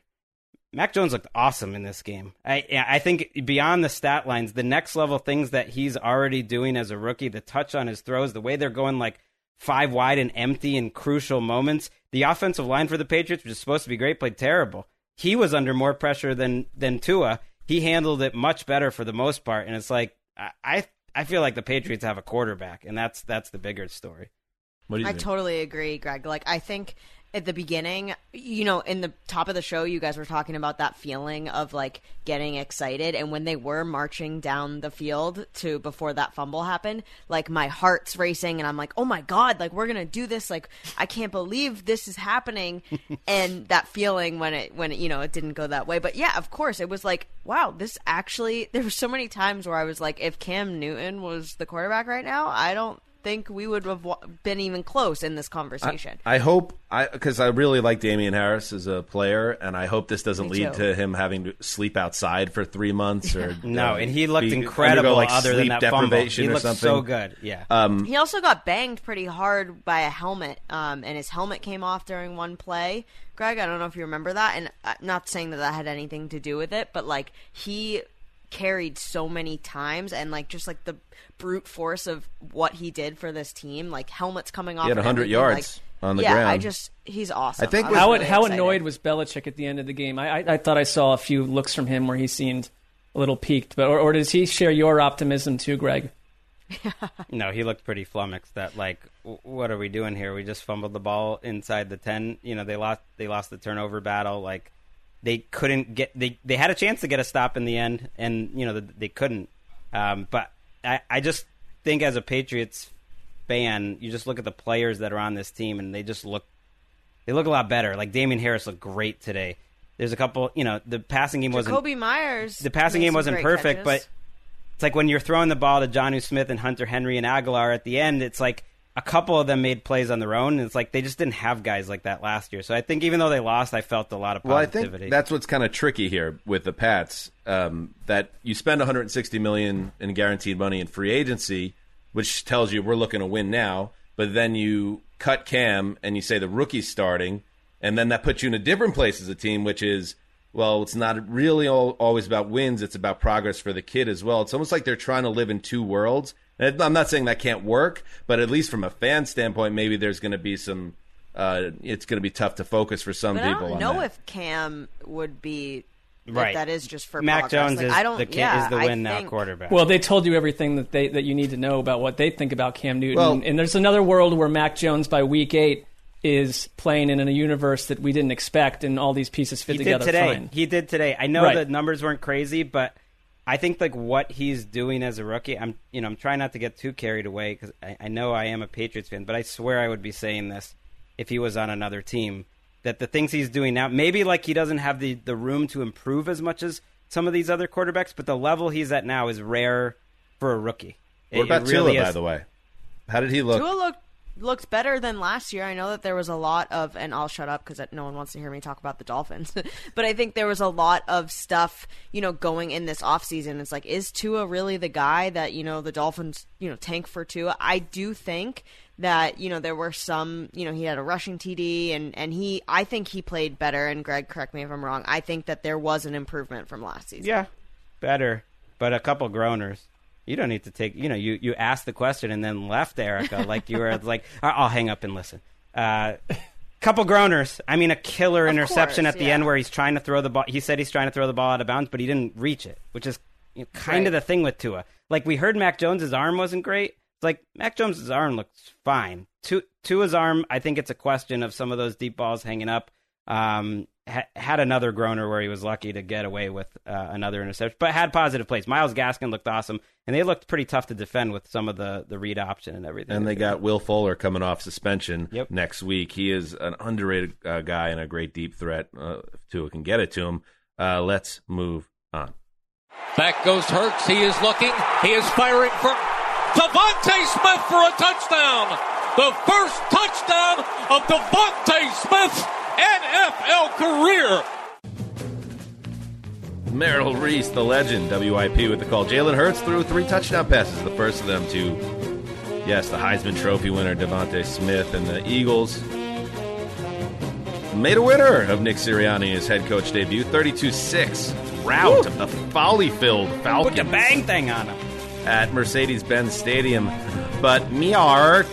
Mac Jones looked awesome in this game. I I think beyond the stat lines, the next level things that he's already doing as a rookie, the touch on his throws, the way they're going like five wide and empty in crucial moments. The offensive line for the Patriots, which is supposed to be great, played terrible. He was under more pressure than than Tua. He handled it much better for the most part, and it's like I I, I feel like the Patriots have a quarterback, and that's that's the bigger story. What do you I think? totally agree, Greg. Like, I think at the beginning, you know, in the top of the show, you guys were talking about that feeling of like getting excited. And when they were marching down the field to before that fumble happened, like my heart's racing and I'm like, oh my God, like we're going to do this. Like, I can't believe this is happening. and that feeling when it, when it, you know, it didn't go that way. But yeah, of course, it was like, wow, this actually, there were so many times where I was like, if Cam Newton was the quarterback right now, I don't think we would have been even close in this conversation. I hope I because I really like Damien Harris as a player, and I hope this doesn't Me lead too. to him having to sleep outside for three months or No, uh, and he looked be- incredible. undergo, like, other than sleep that fumble, deprivation he looked so good. Yeah. Um, he also got banged pretty hard by a helmet, um, and his helmet came off during one play. Greg, I don't know if you remember that, and I'm not saying that that had anything to do with it, but like he carried so many times and like just like the brute force of what he did for this team, like helmets coming off. He had 100 yards like, on the yeah, ground. I just he's awesome. I think was how really how excited. annoyed was Belichick at the end of the game? I, I I thought I saw a few looks from him where he seemed a little peaked, but or, or does he share your optimism too, Greg? No, he looked pretty flummoxed. That like, what are we doing here? We just fumbled the ball inside the ten. You know, they lost. They lost the turnover battle. Like, they couldn't get. They they had a chance to get a stop in the end, and you know they couldn't. Um, but I I just think as a Patriots fan, you just look at the players that are on this team, and they just look. They look a lot better. Like Damien Harris looked great today. There's a couple. You know, the passing game wasn't. Jakobi Meyers. the passing game wasn't perfect, catches. but it's like when you're throwing the ball to Jonnu Smith and Hunter Henry and Agholor at the end, it's like a couple of them made plays on their own. And it's like they just didn't have guys like that last year. So I think even though they lost, I felt a lot of positivity. Well, I think that's what's kind of tricky here with the Pats. Um, that you spend 160 million in guaranteed money in free agency, which tells you we're looking to win now. But then you cut Cam and you say the rookie's starting, and then that puts you in a different place as a team, which is well, it's not really all, always about wins. It's about progress for the kid as well. It's almost like they're trying to live in two worlds. And I'm not saying that can't work, but at least from a fan standpoint, maybe there's going to be some. Uh, it's going to be tough to focus for some But I people. don't on know that. if Cam would be. if Right. that is just for Mac progress. Jones Like, is I don't, the ca- yeah, is the I win now think- quarterback. Well, they told you everything that they that you need to know about what they think about Cam Newton. Well- and there's another world where Mac Jones by week eight is playing in a universe that we didn't expect, and all these pieces fit he together did today. fine. He did today. I know Right. the numbers weren't crazy, but I think like what he's doing as a rookie. I'm you know I'm trying not to get too carried away because I, I know I am a Patriots fan, but I swear I would be saying this if he was on another team. That the things he's doing now, maybe like he doesn't have the the room to improve as much as some of these other quarterbacks, but the level he's at now is rare for a rookie. What It- about it really Tua, is. by the way? How did he look? Tua looked looked better than last year. I know that there was a lot of, and I'll shut up because no one wants to hear me talk about the Dolphins. but I think there was a lot of stuff, you know, going in this offseason. It's like, is Tua really the guy that you know the Dolphins, you know, tank for Tua? I do think that you know there were some, you know, he had a rushing TD, and and he, I think he played better. And Greg, correct me if I'm wrong. I think that there was an improvement from last season. Yeah, better, but a couple groaners. You don't need to take. You know, you you asked the question and then left, Erica, like you were like, "I- I'll hang up and listen. Uh, couple groaners. I mean, a killer Of interception course, at the yeah. end where he's trying to throw the ball. He said he's trying to throw the ball out of bounds, but he didn't reach it, which is you know, kind of the thing with Tua. Like we heard, Mac Jones's arm wasn't great. It's like Mac Jones's arm looks fine. Tu- Tua's arm, I think it's a question of some of those deep balls hanging up. Um, ha- had another groaner where he was lucky to get away with uh, another interception, but had positive plays. Myles Gaskin looked awesome, and they looked pretty tough to defend with some of the the read option and everything. And they got Will Fuller coming off suspension Yep. next week. He is an underrated uh, guy and a great deep threat. Uh, if Tua can get it to him. Uh, let's move on. Back goes Hurts. He is looking. He is firing for DeVonta Smith for a touchdown. The first touchdown of DeVonta Smith's NFL career. Merrill Reese, the legend, WIP with the call. Jalen Hurts threw three touchdown passes, the first of them to, yes, the Heisman Trophy winner, DeVonta Smith, and the Eagles made a winner of Nick Sirianni his head coach debut, 32-6 rout of the folly-filled Falcons. put the bang thing on him. at Mercedes-Benz Stadium. But Miark,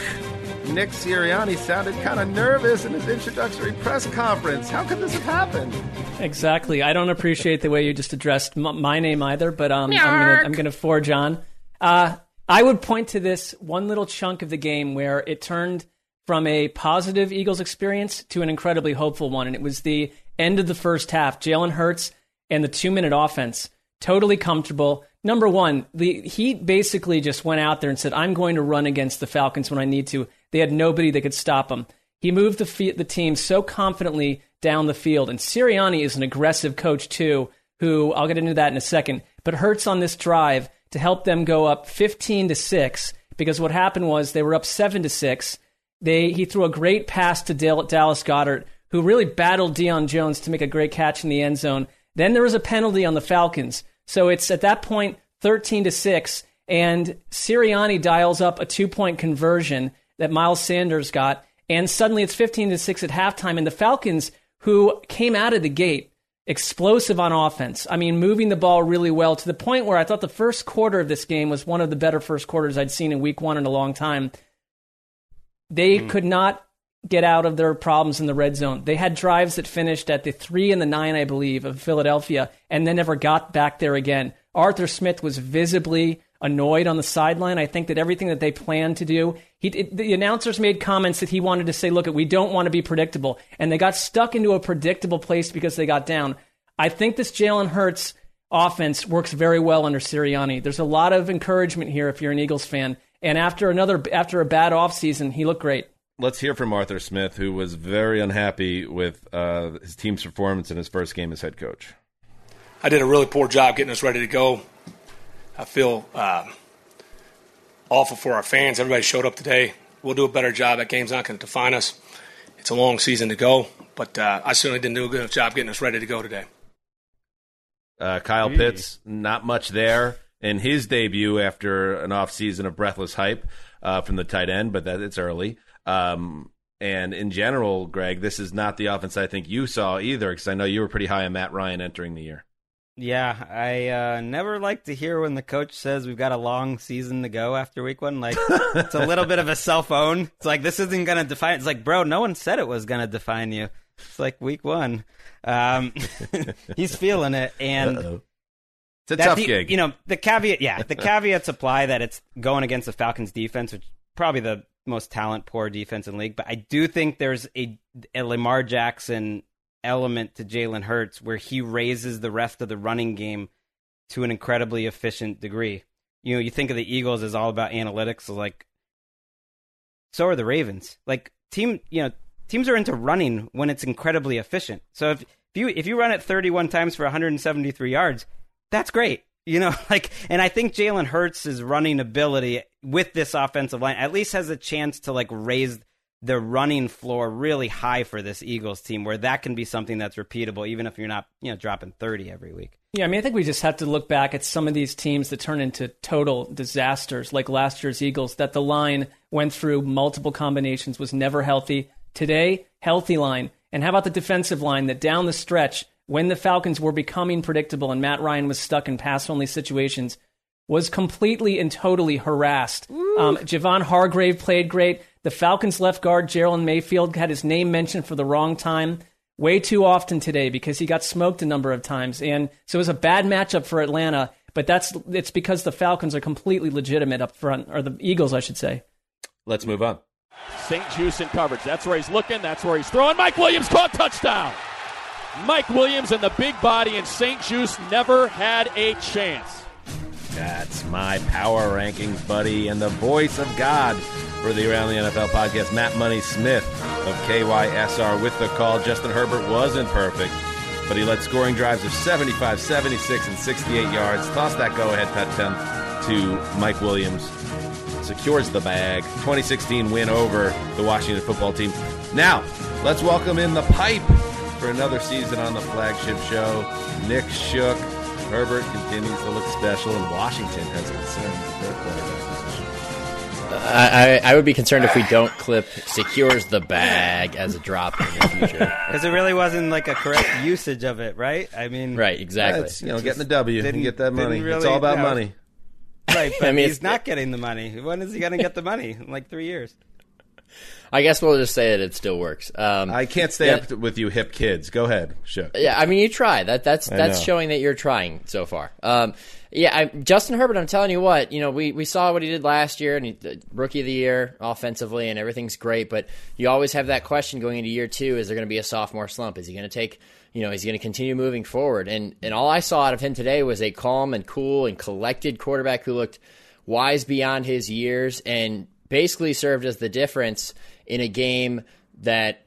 Nick Sirianni sounded kind of nervous in his introductory press conference. How could this have happened? Exactly. I don't appreciate the way you just addressed m- my name either, but um, I'm gonna forge on. Uh, I would point to this one little chunk of the game where it turned from a positive Eagles experience to an incredibly hopeful one, and it was the end of the first half. Jalen Hurts and the two minute offense totally comfortable. Number one, the he basically just went out there and said, "I'm going to run against the Falcons when I need to." They had nobody that could stop him. He moved the the team so confidently down the field, and Sirianni is an aggressive coach too. Who I'll get into that in a second. But Hurts on this drive to help them go up 15 to six because what happened was they were up seven to six. They he threw a great pass to Dal- Dallas Goedert, who really battled Deion Jones to make a great catch in the end zone. Then there was a penalty on the Falcons, so it's at that point 13 to six, and Sirianni dials up a two point conversion that Miles Sanders got, and suddenly it's 15 to six at halftime, and the Falcons, who came out of the gate explosive on offense. I mean, moving the ball really well to the point where I thought the first quarter of this game was one of the better first quarters I'd seen in week one in a long time. They mm. could not get out of their problems in the red zone. They had drives that finished at the three and the nine, I believe, of Philadelphia, and then never got back there again. Arthur Smith was visibly annoyed on the sideline. I think that everything that they planned to do, he, it, the announcers made comments that he wanted to say, look, we don't want to be predictable. And they got stuck into a predictable place because they got down. I think this Jalen Hurts offense works very well under Sirianni. There's a lot of encouragement here if you're an Eagles fan. And after another after a bad offseason, he looked great. Let's hear from Arthur Smith, who was very unhappy with uh, his team's performance in his first game as head coach. I did a really poor job getting us ready to go. I feel uh, awful for our fans. Everybody showed up today. We'll do a better job. That game's not going to define us. It's a long season to go, but uh, I certainly didn't do a good enough job getting us ready to go today. Uh, Kyle Pitts, not much there in his debut after an offseason of breathless hype uh, from the tight end, but that it's early. Um, and in general, Greg, this is not the offense I think you saw either, because I know you were pretty high on Matt Ryan entering the year. Yeah, I uh, never like to hear when the coach says we've got a long season to go after week one. Like, it's a little bit of a cell phone. It's like, this isn't going to define. It's like, bro, no one said it was going to define you. It's like week one. Um, he's feeling it. And Uh-oh. it's a tough gig. You know, the caveat, yeah, the caveats apply that it's going against the Falcons defense, which probably the most talent poor defense in league. But I do think there's a, a Lamar Jackson element to Jalen Hurts where he raises the rest of the running game to an incredibly efficient degree. You know, you think of the Eagles as all about analytics, so like so are the Ravens. Like team, you know, teams are into running when it's incredibly efficient. So if, if you if you run it 31 times for 173 yards, that's great. You know, like, and I think Jalen Hurts' running ability with this offensive line at least has a chance to like raise the running floor really high for this Eagles team, where that can be something that's repeatable, even if you're not, you know, dropping 30 every week. Yeah, I mean, I think we just have to look back at some of these teams that turn into total disasters, like last year's Eagles, that the line went through multiple combinations, was never healthy. Today, healthy line. And how about the defensive line that down the stretch, when the Falcons were becoming predictable and Matt Ryan was stuck in pass only situations, was completely and totally harassed. Um, Javon Hargrave played great. The Falcons left guard, Gerald Mayfield, had his name mentioned for the wrong time way too often today because he got smoked a number of times. And so it was a bad matchup for Atlanta, but that's it's because the Falcons are completely legitimate up front, or the Eagles, I should say. Let's move on. St-Juste in coverage. That's where he's looking. That's where he's throwing. Mike Williams caught touchdown. Mike Williams and the big body and St-Juste never had a chance. That's my power rankings, buddy, and the voice of God for the Around the NFL podcast, Matt Money Smith of KYSR with the call. Justin Herbert wasn't perfect, but he led scoring drives of 75, 76, and 68 yards. Toss that go ahead touchdown to Mike Williams. Secures the bag. 2016 win over the Washington football team. Now, let's welcome in the pipe for another season on the flagship show. Nick Shook. Herbert continues to look special, and Washington has concerns with their quarterback position. I, I would be concerned if we don't clip secures the bag as a drop in the future. Because it really wasn't like a correct usage of it, right? I mean, right, exactly. It's, you know, getting the W didn't get that money. Really, it's all about money. Right, but I mean, he's not getting the money. When is he going to get the money? In like three years. I guess we'll just say that it still works. Um, I can't stay yeah, up with you, hip kids. Go ahead, Shook. Yeah, I mean, you try. That that's that's showing that you're trying so far. Um, yeah, I, Justin Herbert. I'm telling you what, you know, we, we saw what he did last year, and he, rookie of the year offensively, and everything's great. But you always have that question going into year two: Is there going to be a sophomore slump? Is he going to take? You know, is he going to continue moving forward? And and all I saw out of him today was a calm and cool and collected quarterback who looked wise beyond his years and basically served as the difference in a game that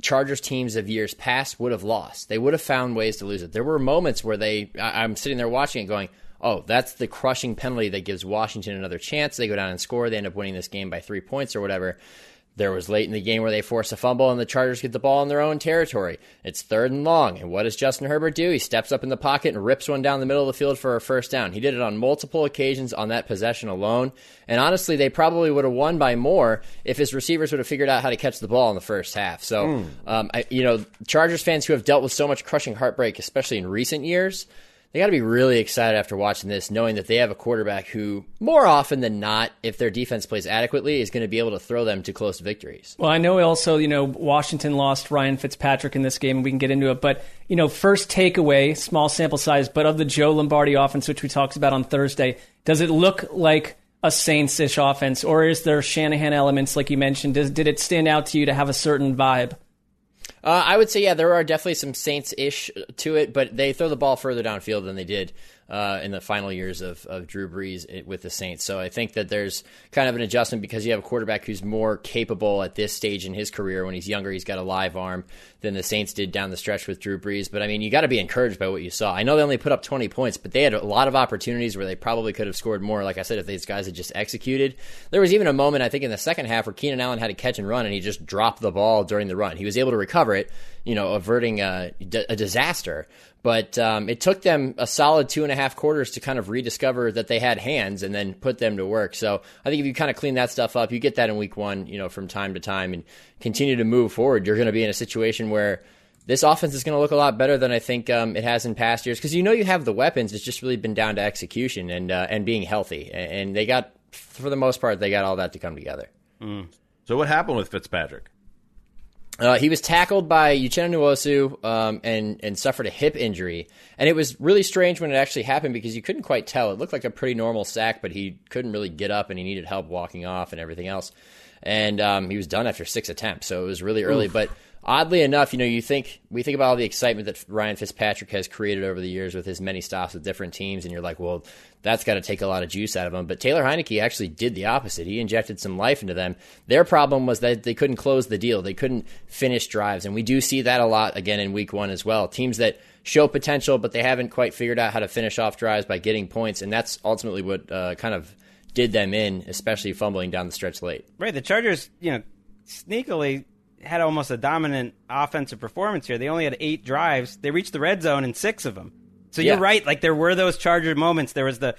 Chargers teams of years past would have lost. They would have found ways to lose it. There were moments where they, I, am sitting there watching it going, oh, that's the crushing penalty that gives Washington another chance. They go down and score. They end up winning this game by three points or whatever. There was late in the game where they force a fumble and the Chargers get the ball in their own territory. It's third and long. And what does Justin Herbert do? He steps up in the pocket and rips one down the middle of the field for a first down. He did it on multiple occasions on that possession alone. And honestly, they probably would have won by more if his receivers would have figured out how to catch the ball in the first half. So, mm. um, I, you know, Chargers fans who have dealt with so much crushing heartbreak, especially in recent years, they got to be really excited after watching this, knowing that they have a quarterback who, more often than not, if their defense plays adequately, is going to be able to throw them to close victories. Well, I know also, you know, Washington lost Ryan Fitzpatrick in this game, and we can get into it. But, you know, first takeaway, small sample size, but of the Joe Lombardi offense, which we talked about on Thursday, does it look like a Saints ish offense, or is there Shanahan elements, like you mentioned? Does, did it stand out to you to have a certain vibe? Uh, I would say, yeah, there are definitely some Saints ish to it, but they throw the ball further downfield than they did uh, in the final years of, of Drew Brees with the Saints. So I think that there's kind of an adjustment because you have a quarterback who's more capable at this stage in his career. When he's younger, he's got a live arm than the Saints did down the stretch with Drew Brees. But I mean, you got to be encouraged by what you saw. I know they only put up 20 points, but they had a lot of opportunities where they probably could have scored more. Like I said, if these guys had just executed, there was even a moment I think in the second half where Keenan Allen had a catch and run, and he just dropped the ball during the run. He was able to recover it, you know, averting a, a disaster. But um, it took them a solid two and a half quarters to kind of rediscover that they had hands and then put them to work. So I think if you kind of clean that stuff up, you get that in week one, you know, from time to time and continue to move forward, you're going to be in a situation where this offense is going to look a lot better than I think um, it has in past years because you know you have the weapons. It's just really been down to execution and uh, and being healthy. And they got, for the most part, they got all that to come together. Mm. So what happened with Fitzpatrick? Uh, he was tackled by Uchenna Nwosu um, and and suffered a hip injury, and it was really strange when it actually happened because you couldn't quite tell. It looked like a pretty normal sack, but he couldn't really get up, and he needed help walking off and everything else. And um, he was done after six attempts, so it was really early. Oof. But oddly enough, you know, you think we think about all the excitement that Ryan Fitzpatrick has created over the years with his many stops with different teams, and you're like, well, that's got to take a lot of juice out of him. But Taylor Heinicke actually did the opposite. He injected some life into them. Their problem was that they couldn't close the deal. They couldn't finish drives, and we do see that a lot again in Week One as well. Teams that show potential, but they haven't quite figured out how to finish off drives by getting points, and that's ultimately what uh, kind of did them in, especially fumbling down the stretch late. Right, the Chargers, you know, sneakily had almost a dominant offensive performance here. They only had eight drives. They reached the red zone in six of them. So yeah. you're right. Like there were those Charger moments. There was the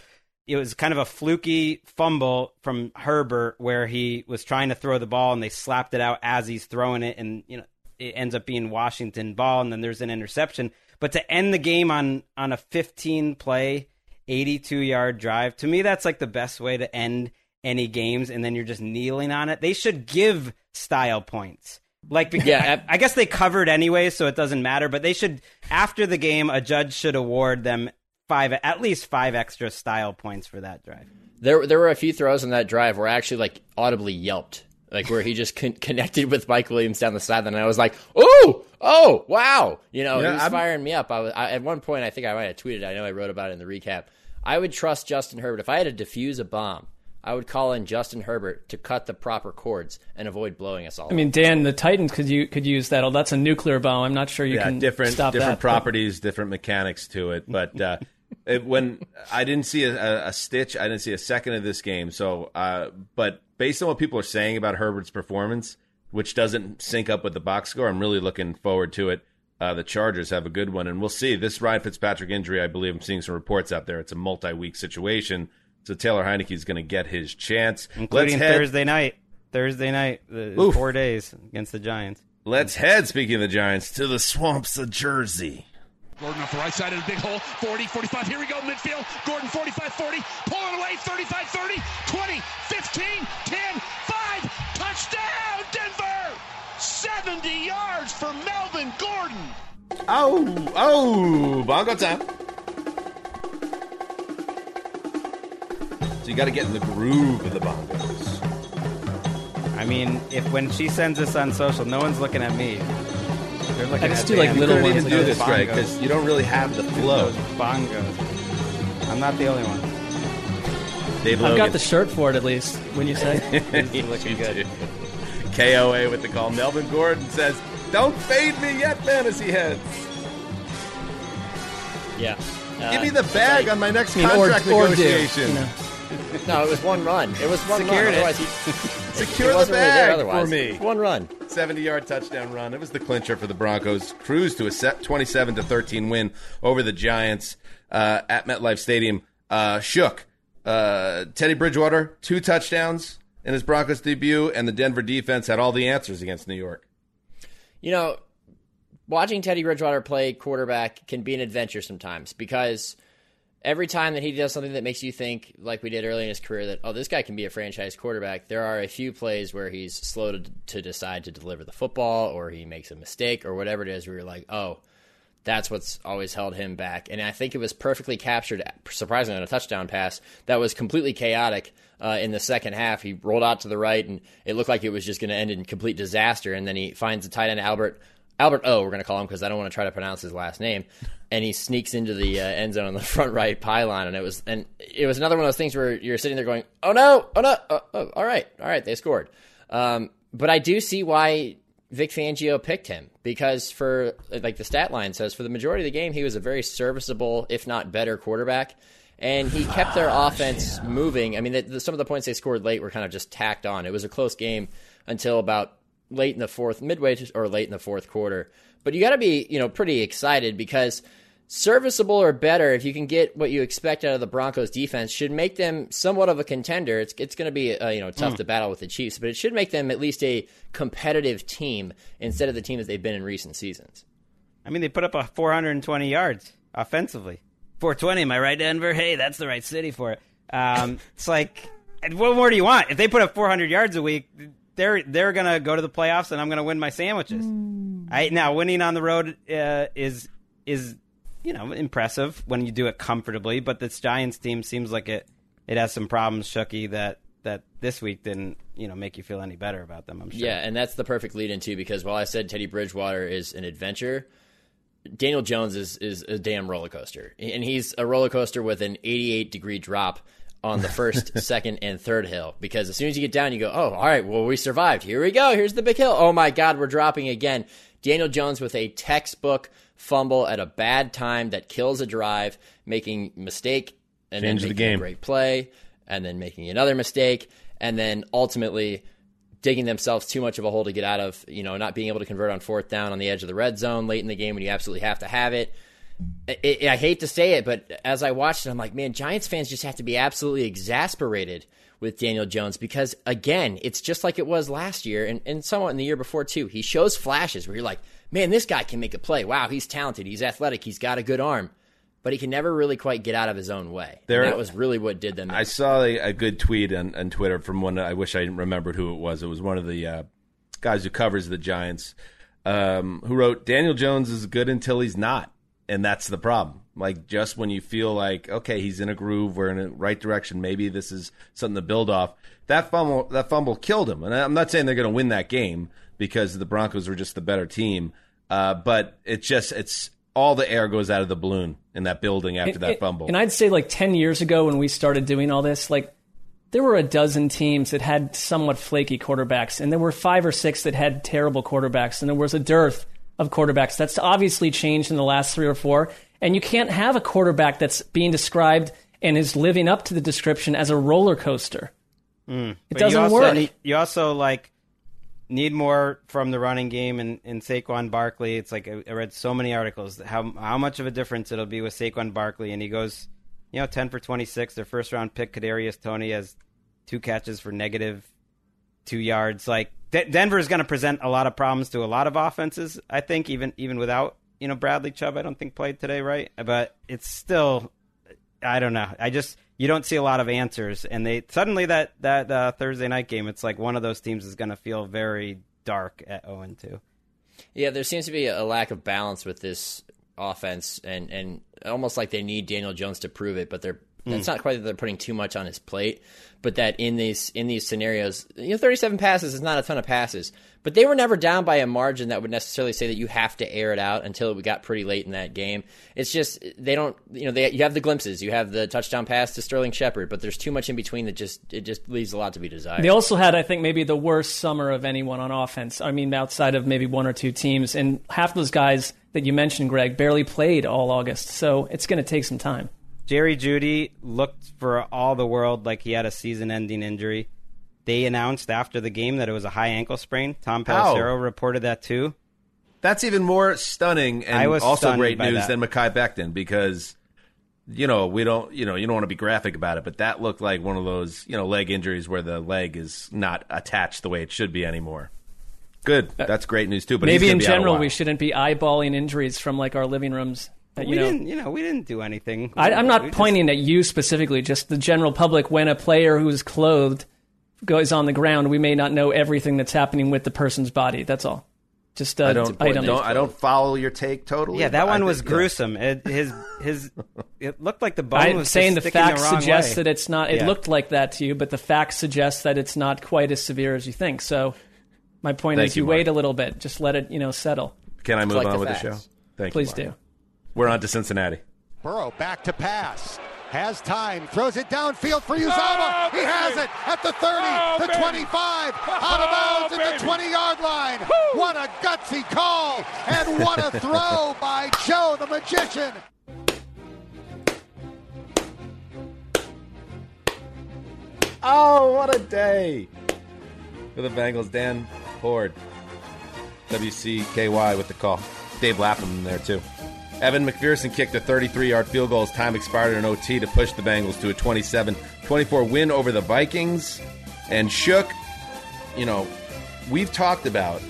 it was kind of a fluky fumble from Herbert where he was trying to throw the ball and they slapped it out as he's throwing it and you know it ends up being Washington ball and then there's an interception. But to end the game on on a 15 play 82 yard drive, to me that's like the best way to end any games and then you're just kneeling on it. They should give style points. Like, yeah, I, I guess they covered anyway, so it doesn't matter. But they should, after the game, a judge should award them five, at least five extra style points for that drive. There, there were a few throws in that drive where I actually like audibly yelped, like where he just con- connected with Mike Williams down the sideline. And I was like, "Oh, oh, wow!" You know, yeah, he was I'm... firing me up. I was I, at one point. I think I might have tweeted. I know I wrote about it in the recap. I would trust Justin Herbert if I had to defuse a bomb. I would call in Justin Herbert to cut the proper cords and avoid blowing us all. I mean, Dan, the Titans could you could use that. Oh, that's a nuclear bomb. I'm not sure you yeah, can different stop different that, properties, but... different mechanics to it. But uh, it, when I didn't see a, a, stitch, I didn't see a second of this game. So, uh, but based on what people are saying about Herbert's performance, which doesn't sync up with the box score, I'm really looking forward to it. Uh, the Chargers have a good one, and we'll see. This Ryan Fitzpatrick injury, I believe, I'm seeing some reports out there. It's a multi-week situation so Taylor Heinicke is going to get his chance, including Thursday night. Thursday night, the four days against the Giants. Let's head. Speaking of the Giants, to the swamps of Jersey. Gordon off the right side of the big hole. 40, 45. Here we go, midfield. Gordon 45, 40. Pulling away. 35, 30, 20, 15, 10, 5. Touchdown, Denver! 70 yards for Melvin Gordon. Oh, oh, bongo time. So you got to get in the groove of the bongos. I mean, if when she sends this on social, no one's looking at me. They're looking I just do like little ones. do this, right because you don't really have the flow. Bongos. I'm not the only one. Dave I've got the shirt for it at least. When you say, he's looking good. KOA with the call. Melvin Gordon says, "Don't fade me yet, fantasy heads." Yeah. Uh, Give me the bag like, on my next contract or, negotiation. Do, you know. no, it was one run. It was one Secured run. Otherwise, he, secure the bag really for me. One run, seventy-yard touchdown run. It was the clincher for the Broncos. Cruise to a set twenty-seven to thirteen win over the Giants uh, at MetLife Stadium. Uh, shook. Uh, Teddy Bridgewater two touchdowns in his Broncos debut, and the Denver defense had all the answers against New York. You know, watching Teddy Bridgewater play quarterback can be an adventure sometimes because every time that he does something that makes you think, like we did early in his career, that, oh, this guy can be a franchise quarterback, there are a few plays where he's slow to, to decide to deliver the football or he makes a mistake or whatever it is where you're like, oh, that's what's always held him back. And I think it was perfectly captured, surprisingly, on a touchdown pass that was completely chaotic uh, in the second half. He rolled out to the right, and it looked like it was just going to end in complete disaster. And then he finds the tight end Albert Albert O. We're going to call him because I don't want to try to pronounce his last name. And he sneaks into the uh, end zone on the front right pylon, and it was and it was another one of those things where you're sitting there going, "Oh no, oh no, oh, oh, all right, all right, they scored." Um, but I do see why Vic Fangio picked him because for like the stat line says, for the majority of the game, he was a very serviceable, if not better, quarterback. And he kept their ah, offense yeah. moving. I mean, the, the, some of the points they scored late were kind of just tacked on. It was a close game until about late in the fourth, midway to, or late in the fourth quarter. But you got to be, you know, pretty excited because serviceable or better, if you can get what you expect out of the Broncos defense, should make them somewhat of a contender. It's it's going to be uh, you know tough mm. to battle with the Chiefs, but it should make them at least a competitive team instead of the team that they've been in recent seasons. I mean, they put up a 420 yards offensively. 420, am I right, Denver? Hey, that's the right city for it. Um, it's like, what more do you want? If they put up 400 yards a week, they're they're gonna go to the playoffs, and I'm gonna win my sandwiches. Mm. I, now winning on the road uh, is is you know impressive when you do it comfortably, but this Giants team seems like it it has some problems, Shooky, that that this week didn't you know make you feel any better about them. I'm sure. Yeah, and that's the perfect lead in too, because while I said Teddy Bridgewater is an adventure. Daniel Jones is, is a damn roller coaster, and he's a roller coaster with an 88 degree drop on the first, second, and third hill because as soon as you get down, you go, oh, all right, well, we survived. Here we go. Here's the big hill. Oh my God, we're dropping again. Daniel Jones with a textbook fumble at a bad time that kills a drive, making mistake and Change then making the game. a great play, and then making another mistake, and then ultimately digging themselves too much of a hole to get out of, you know, not being able to convert on fourth down on the edge of the red zone late in the game when you absolutely have to have it it, I hate to say it, but as I watched it, I'm like, man, Giants fans just have to be absolutely exasperated with Daniel Jones because, again, it's just like it was last year and, and somewhat in the year before, too. He shows flashes where you're like, man, this guy can make a play. Wow, he's talented. He's athletic. He's got a good arm. But he can never really quite get out of his own way. There, that was really what did them. I saw a, a, good tweet on, on Twitter from one. I wish I remembered who it was. It was one of the uh, guys who covers the Giants, um, who wrote, "Daniel Jones is good until he's not." And that's the problem. Like just when you feel like okay, he's in a groove, we're in the right direction. Maybe this is something to build off. That fumble, that fumble killed him. And I'm not saying they're going to win that game because the Broncos were just the better team. Uh, but it's just it's all the air goes out of the balloon in that building after that fumble. And I'd say like ten years ago when we started doing all this, like there were a dozen teams that had somewhat flaky quarterbacks, and there were five or six that had terrible quarterbacks, and there was a dearth of quarterbacks. That's obviously changed in the last three or four. And you can't have a quarterback that's being described and is living up to the description as a roller coaster. Mm. It doesn't you work. Need, you also like need more from the running game and in Saquon Barkley. It's like I, I read so many articles how how much of a difference it'll be with Saquon Barkley, and he goes, you know, ten for twenty six. Their first round pick Kadarius Toney, has two catches for negative two yards. Like Denver is going to present a lot of problems to a lot of offenses. I think even even without you know Bradley Chubb, I don't think played today, right? But it's still, I don't know. I just you don't see a lot of answers, and they suddenly that that uh, Thursday night game, it's like one of those teams is going to feel very dark at zero and two. Yeah, there seems to be a lack of balance with this offense, and and almost like they need Daniel Jones to prove it, but they're Mm. It's not quite that they're putting too much on his plate, but that in these in these scenarios, you know, 37 passes is not a ton of passes, but they were never down by a margin that would necessarily say that you have to air it out until we got pretty late in that game. It's just they don't, you know, they you have the glimpses, you have the touchdown pass to Sterling Shepard, but there's too much in between that just it just leaves a lot to be desired. They also had, I think, maybe the worst summer of anyone on offense. I mean, outside of maybe one or two teams, and half those guys that you mentioned, Greg, barely played all August, so it's going to take some time. Jerry Jeudy looked for all the world like he had a season-ending injury. they announced after the game that it was a high ankle sprain. Tom Pelissero reported that too. That's even more stunning and also great news that. than Mekhi Becton because you know we don't you know you don't want to be graphic about it, but that looked like one of those you know leg injuries where the leg is not attached the way it should be anymore. Good, uh, that's great news too. But maybe in general we shouldn't be eyeballing injuries from like our living rooms. You we know, didn't, you know, we didn't do anything. I, am not pointing just... at you specifically, just the general public. When a player who's clothed goes on the ground, we may not know everything that's happening with the person's body. That's all. Just uh, I don't, don't, I don't follow your take totally. Yeah, that one was think, gruesome. Yeah. It, his his it looked like the bone I'm was saying the facts the suggest way. that it's not. It yeah. looked like that to you, but the facts suggest that it's not quite as severe as you think. So, my point Thank is, you, you wait a little bit. Just let it, you know, settle. Can I move on the with facts. the show? Thank Please you. Please do. We're on to Cincinnati. Burrow back to pass has time, throws it downfield for Uzomah. Oh, he has it at the 30, oh, the 25, out of bounds oh, at the 20 yard line. Woo. What a gutsy call, and what a throw by Joe the Magician. Oh, what a day for the Bengals. Dan Hoard, WCKY with the call. Dave Lapham there, too. Evan McPherson kicked a 33 yard field goal as time expired in OT to push the Bengals to a 27 24 win over the Vikings. And Shook, you know, we've talked about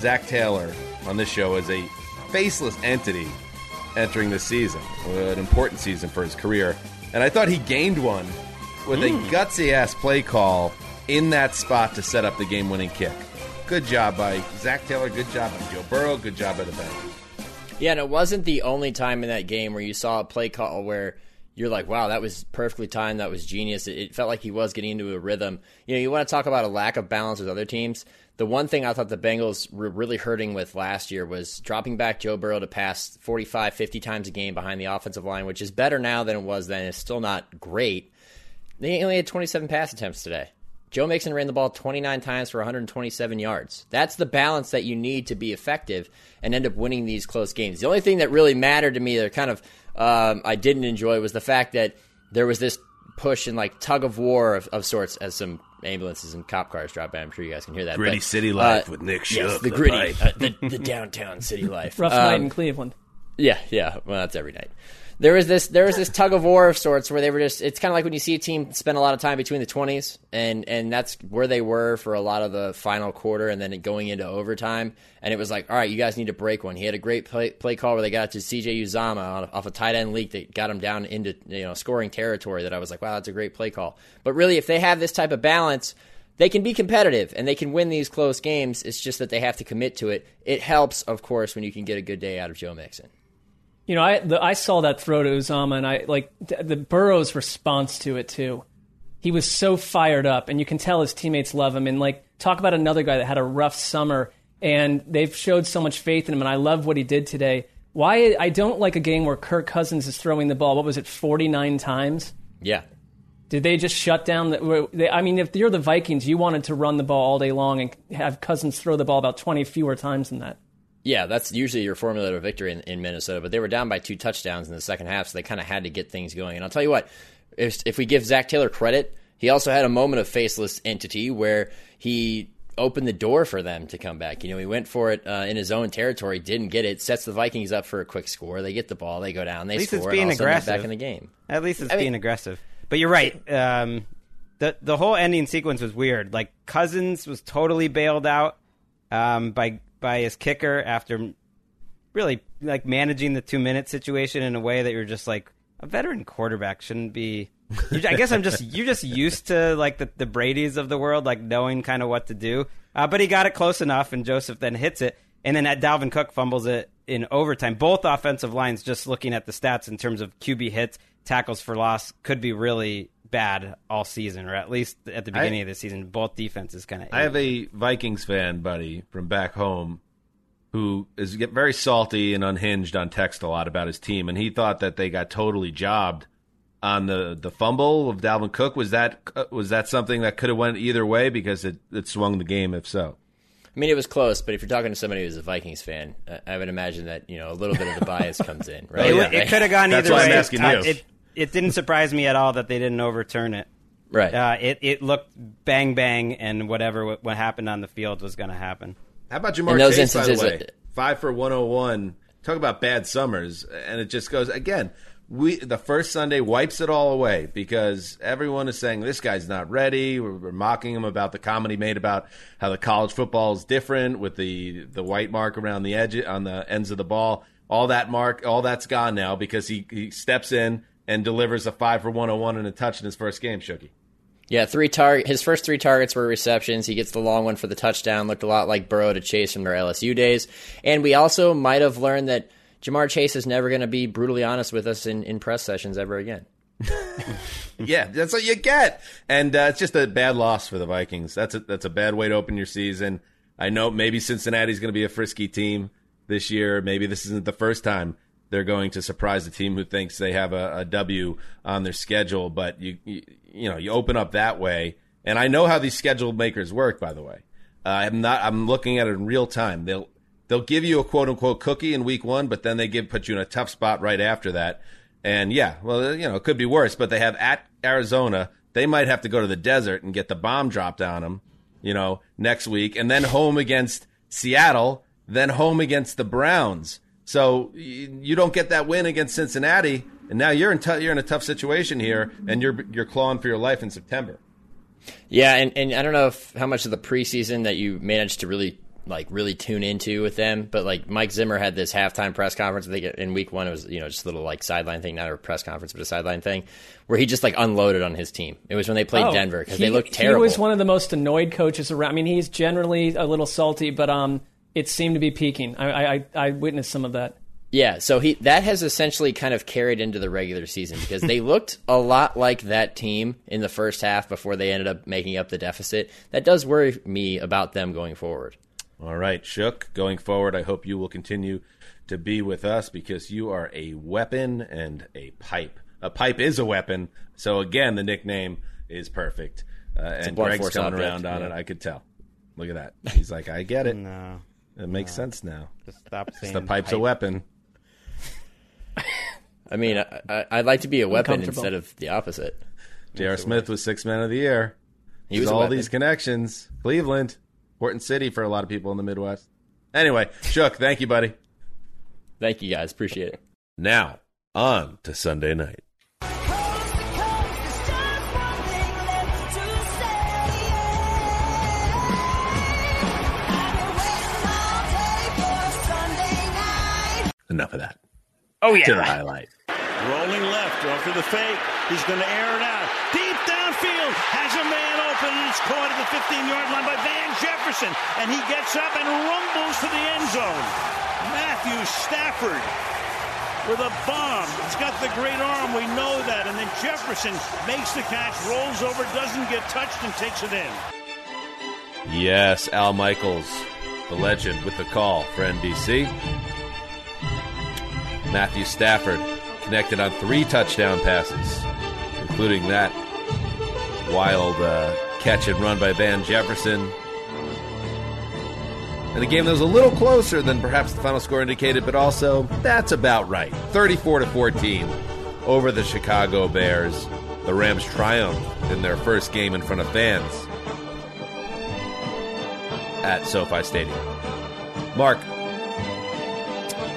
Zac Taylor on this show as a faceless entity entering this season, an important season for his career. And I thought he gained one with mm. a gutsy ass play call in that spot to set up the game winning kick. Good job by Zac Taylor. Good job by Joe Burrow. Good job by the Bengals. Yeah, and it wasn't the only time in that game where you saw a play call where you're like, wow, that was perfectly timed. That was genius. It, it, felt like he was getting into a rhythm. You know, you want to talk about a lack of balance with other teams. The one thing I thought the Bengals were really hurting with last year was dropping back Joe Burrow to pass 45, 50 times a game behind the offensive line, which is better now than it was then. It's still not great. They only had 27 pass attempts today. Joe Mixon ran the ball 29 times for 127 yards. That's the balance that you need to be effective and end up winning these close games. The only thing that really mattered to me that kind of um, I didn't enjoy was the fact that there was this push and like tug of war of, of sorts as some ambulances and cop cars drop by. I'm sure you guys can hear that. Gritty but, city life uh, with Nick Shook. Yes, the, the gritty, uh, the, the, downtown city life. Rough um, night in Cleveland. Yeah, yeah. Well, that's every night there was this there was this tug of war of sorts where they were just it's kind of like when you see a team spend a lot of time between the 20s and and that's where they were for a lot of the final quarter and then going into overtime and it was like all right you guys need to break one he had a great play, play call where they got to CJ Uzomah off a tight end leak that got him down into you know scoring territory that I was like wow that's a great play call but really if they have this type of balance they can be competitive and they can win these close games. It's just that they have to commit to it. It helps, of course, when you can get a good day out of Joe Mixon. You know, I the, I saw that throw to Uzomah, and I like the Burrow's response to it too. He was so fired up, and you can tell his teammates love him. And like, talk about another guy that had a rough summer, and they've showed so much faith in him. And I love what he did today. Why I don't like a game where Kirk Cousins is throwing the ball. What was it, forty nine times? Yeah. Did they just shut down the? I mean, if you're the Vikings, you wanted to run the ball all day long and have Cousins throw the ball about twenty fewer times than that. Yeah, that's usually your formula to victory in, in, Minnesota. But they were down by two touchdowns in the second half, so they kind of had to get things going. And I'll tell you what, if, if we give Zac Taylor credit, he also had a moment of faceless entity where he opened the door for them to come back. You know, he went for it uh, in his own territory, didn't get it, sets the Vikings up for a quick score. They get the ball, they go down, they At least score. It's being aggressive. Back in the game. At least it's I being mean, aggressive. But you're right. Um, the the whole ending sequence was weird. Like Cousins was totally bailed out um, by by his kicker after really like managing the two minute situation in a way that you're just like a veteran quarterback shouldn't be. I guess I'm just you're just used to like the, the Brady's of the world, like knowing kind of what to do. Uh, but he got it close enough, and Joseph then hits it, and then at Dalvin Cook fumbles it in overtime. Both offensive lines, just looking at the stats in terms of QB hits, tackles for loss, could be really bad all season, or at least at the beginning I, of the season. Both defenses kind of. I have a Vikings fan buddy from back home who is get very salty and unhinged on text a lot about his team, and he thought that they got totally jobbed on the, the fumble of Dalvin Cook. Was that uh, was that something that could have went either way because it, it swung the game? If so, I mean, it was close, but if you're talking to somebody who's a Vikings fan, uh, I would imagine that you know a little bit of the bias comes in, right? It, oh, it could have gone That's either way. I'm asking you. It, it didn't surprise me at all that they didn't overturn it. Right. Uh, it it looked bang bang, and whatever what, what happened on the field was going to happen. How about Ja'Marr Chase? By the way, five for one hundred one. Talk about bad summers, and it just goes again. We the first Sunday wipes it all away because everyone is saying this guy's not ready. We're, we're mocking him about the comment he made about how the college football is different with the the white mark around the edge on the ends of the ball. All that mark, all that's gone now because he, he steps in and delivers a five for one hundred one and a touch in his first game. Shooky. Yeah, three target. His first three targets were receptions. He gets the long one for the touchdown. Looked a lot like Burrow to Chase from their LSU days. And we also might have learned that Ja'Marr Chase is never going to be brutally honest with us in, in press sessions ever again. yeah, that's what you get, and uh, it's just a bad loss for the Vikings. That's a, that's a bad way to open your season. I know maybe Cincinnati's going to be a frisky team this year. Maybe this isn't the first time they're going to surprise a team who thinks they have a, a W on their schedule. But you, you, you know you open up that way, and I know how these schedule makers work. By the way, uh, I'm not. I'm looking at it in real time. They'll they'll give you a quote unquote cookie in week one, but then they give put you in a tough spot right after that. And yeah, well, you know, it could be worse. But they have at Arizona. They might have to go to the desert and get the bomb dropped on them, you know, next week, and then home against Seattle, then home against the Browns. So you don't get that win against Cincinnati, and now you're in t- you're in a tough situation here, and you're you're clawing for your life in September. Yeah, and, and I don't know if, how much of the preseason that you managed to really like really tune into with them, but like Mike Zimmer had this halftime press conference. I think in week one it was you know just a little like sideline thing, not a press conference, but a sideline thing, where he just like unloaded on his team. It was when they played oh, Denver because they looked terrible. He was one of the most annoyed coaches around. I mean, he's generally a little salty, but um, it seemed to be peaking. I, I, I witnessed some of that. Yeah, so he that has essentially kind of carried into the regular season because they looked a lot like that team in the first half before they ended up making up the deficit. That does worry me about them going forward. All right, Shook, going forward, I hope you will continue to be with us because you are a weapon and a pipe. A pipe is a weapon, so again, the nickname is perfect. Uh, and Gregg's coming around on yeah. it. I could tell. Look at that. He's like, I get it. no. It makes no. sense now. Just stop saying the pipe's pipe. a weapon. I mean, I, would like to be a weapon instead of the opposite. J.R. Smith was six man of the year. He was all these connections. Cleveland, important city for a lot of people in the Midwest. Anyway, Shook, thank you, buddy. Thank you, guys. Appreciate it. Now, on to Sunday night. Enough of that. Oh yeah. To the highlight. Rolling left, off to the fake. He's going to air it out. Deep downfield. Has a man open and it's caught at the 15-yard line by Van Jefferson. And he gets up and rumbles to the end zone. Matthew Stafford with a bomb. He's got the great arm. We know that. And then Jefferson makes the catch, rolls over, doesn't get touched, and takes it in. Yes, Al Michaels, the legend, with the call for NBC. Matthew Stafford connected on three touchdown passes, including that wild uh, catch and run by Van Jefferson. And a game that was a little closer than perhaps the final score indicated, but also that's about right. 34 to 14 over the Chicago Bears. The Rams triumph in their first game in front of fans at SoFi Stadium. Marc,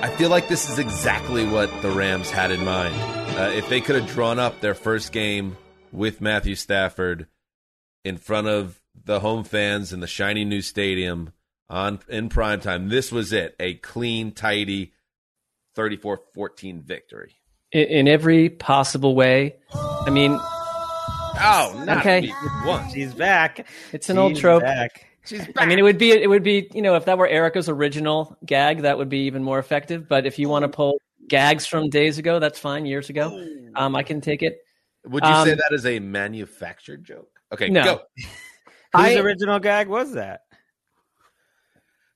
I feel like this is exactly what the Rams had in mind. Uh, if they could have drawn up their first game with Matthew Stafford in front of the home fans in the shiny new stadium on in prime time, this was it. A clean, tidy 34-14 victory. In, in every possible way. I mean, oh, okay. Once. She's back. It's an She's old trope. Back. She's back. I mean, it would be it would be you know if that were Erica's original gag, that would be even more effective. But if you want to pull gags from days ago, that's fine. Years ago, um, I can take it. Would you um, say that is a manufactured joke? Okay, no. go. Whose original gag was that?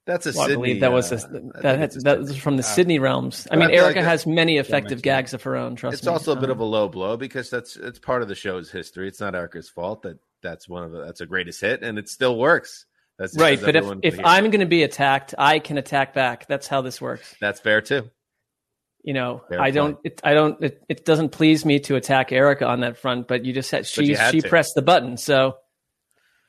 That's a well, Sydney. I believe that was a, uh, that, that was from the uh, Sydney realms. I mean, Erica like has many effective gags of her own. Trust it's me. also a bit of a low blow because that's it's part of the show's history. It's not Erica's fault that that's one of the that's a greatest hit and it still works. That's right. But if, if I'm going to be attacked, I can attack back. That's how this works. That's fair too. you know, Fair I don't, it, I don't, it, it, doesn't please me to attack Erica on that front, but you just had, she, had she to. pressed the button. So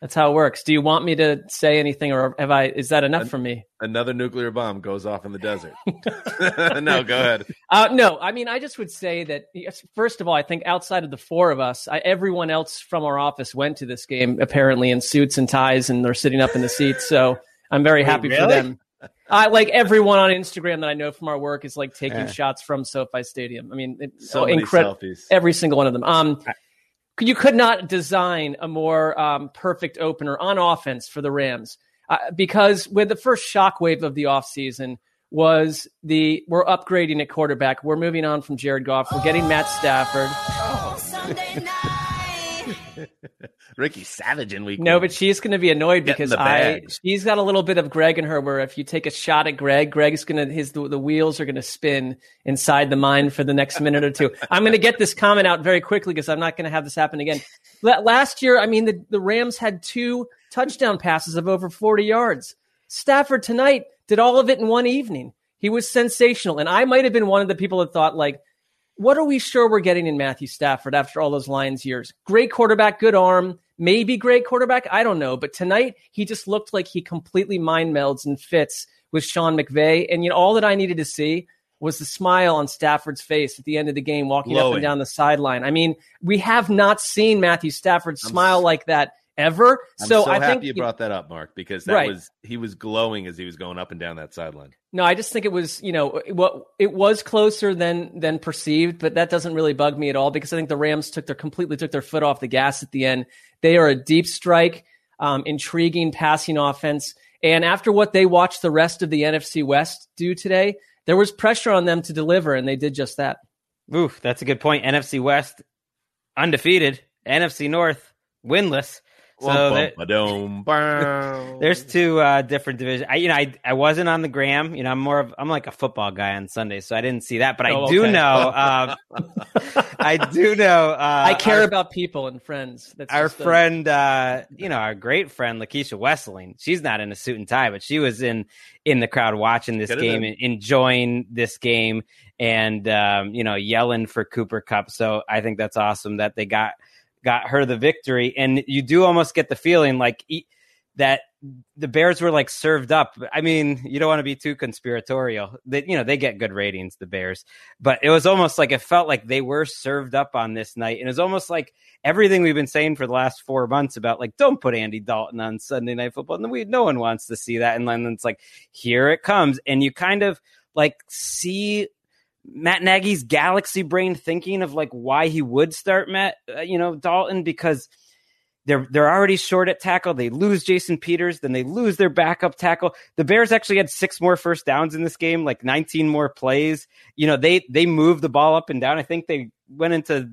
that's how it works. Do you want me to say anything or have I, is that enough An- for me? Another nuclear bomb goes off in the desert. no, go ahead. Uh, no, I mean, I just would say that, first of all, I think outside of the four of us, I, everyone else from our office went to this game apparently in suits and ties and they're sitting up in the seats. So I'm very Wait, happy really? for them. I like everyone on Instagram that I know from our work is like taking yeah. shots from SoFi Stadium. I mean, it, so incredible. Every single one of them. Um, you could not design a more um, perfect opener on offense for the Rams uh, because with the first shockwave of the offseason was the we're upgrading at quarterback. We're moving on from Jared Goff. We're getting Matt Stafford. Oh. Ricky Savage in week. No, one. but she's going to be annoyed because I she's got a little bit of Gregg in her. Where if you take a shot at Gregg, Gregg's going to his the, the wheels are going to spin inside the mind for the next minute or two. I'm going to get this comment out very quickly because I'm not going to have this happen again. Last year, I mean, the, the Rams had two touchdown passes of over 40 yards. Stafford tonight did all of it in one evening. He was sensational, and I might have been one of the people that thought like what are we sure we're getting in Matthew Stafford after all those Lions years? Great quarterback, good arm, maybe great quarterback. I don't know. But tonight, he just looked like he completely mind melds and fits with Sean McVay. And you know, all that I needed to see was the smile on Stafford's face at the end of the game, walking Glowing. up and down the sideline. I mean, we have not seen Matthew Stafford smile like that ever. I'm so, so I happy think you brought that up, Marc, because that right. was he was glowing as he was going up and down that sideline. No, I just think it was, you know, what it was closer than than perceived, but that doesn't really bug me at all because I think the Rams took their completely took their foot off the gas at the end. They are a deep strike, um, intriguing passing offense, and after what they watched the rest of the NFC West do today, there was pressure on them to deliver, and they did just that. Oof, that's a good point. NFC West undefeated, NFC North winless. So there, there's two uh, different divisions. I, you know, I I wasn't on the gram. You know, I'm more of I'm like a football guy on Sunday, so I didn't see that. But I oh, do okay. know. Uh, I do know. Uh, I care our, about people and friends. That's our friend, uh, you know, our great friend Lakeisha Wesseling. She's not in a suit and tie, but she was in in the crowd watching this Get game, and enjoying this game, and um, you know, yelling for Cooper Kupp. So I think that's awesome that they got got her the victory. And you do almost get the feeling like that the Bears were like served up. I mean, you don't want to be too conspiratorial. That you know they get good ratings, the Bears, but it was almost like it felt like they were served up on this night, and it was almost like everything we've been saying for the last four months about like don't put Andy Dalton on Sunday Night Football, and we no one wants to see that, and then it's like here it comes, and you kind of like see Matt Nagy's galaxy brain thinking of like why he would start Matt, uh, you know, Dalton because they're they're already short at tackle. They lose Jason Peters, then they lose their backup tackle. The Bears actually had six more first downs in this game, like 19 more plays. You know, they they moved the ball up and down. I think they went into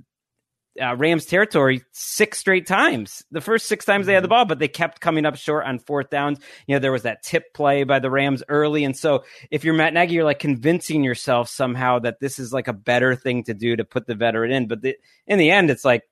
uh, Rams territory six straight times. The first six times they had the mm-hmm. ball, but they kept coming up short on fourth downs. You know, there was that tip play by the Rams early. And so if you're Matt Nagy, you're like convincing yourself somehow that this is like a better thing to do to put the veteran in. But the, in the end, it's like,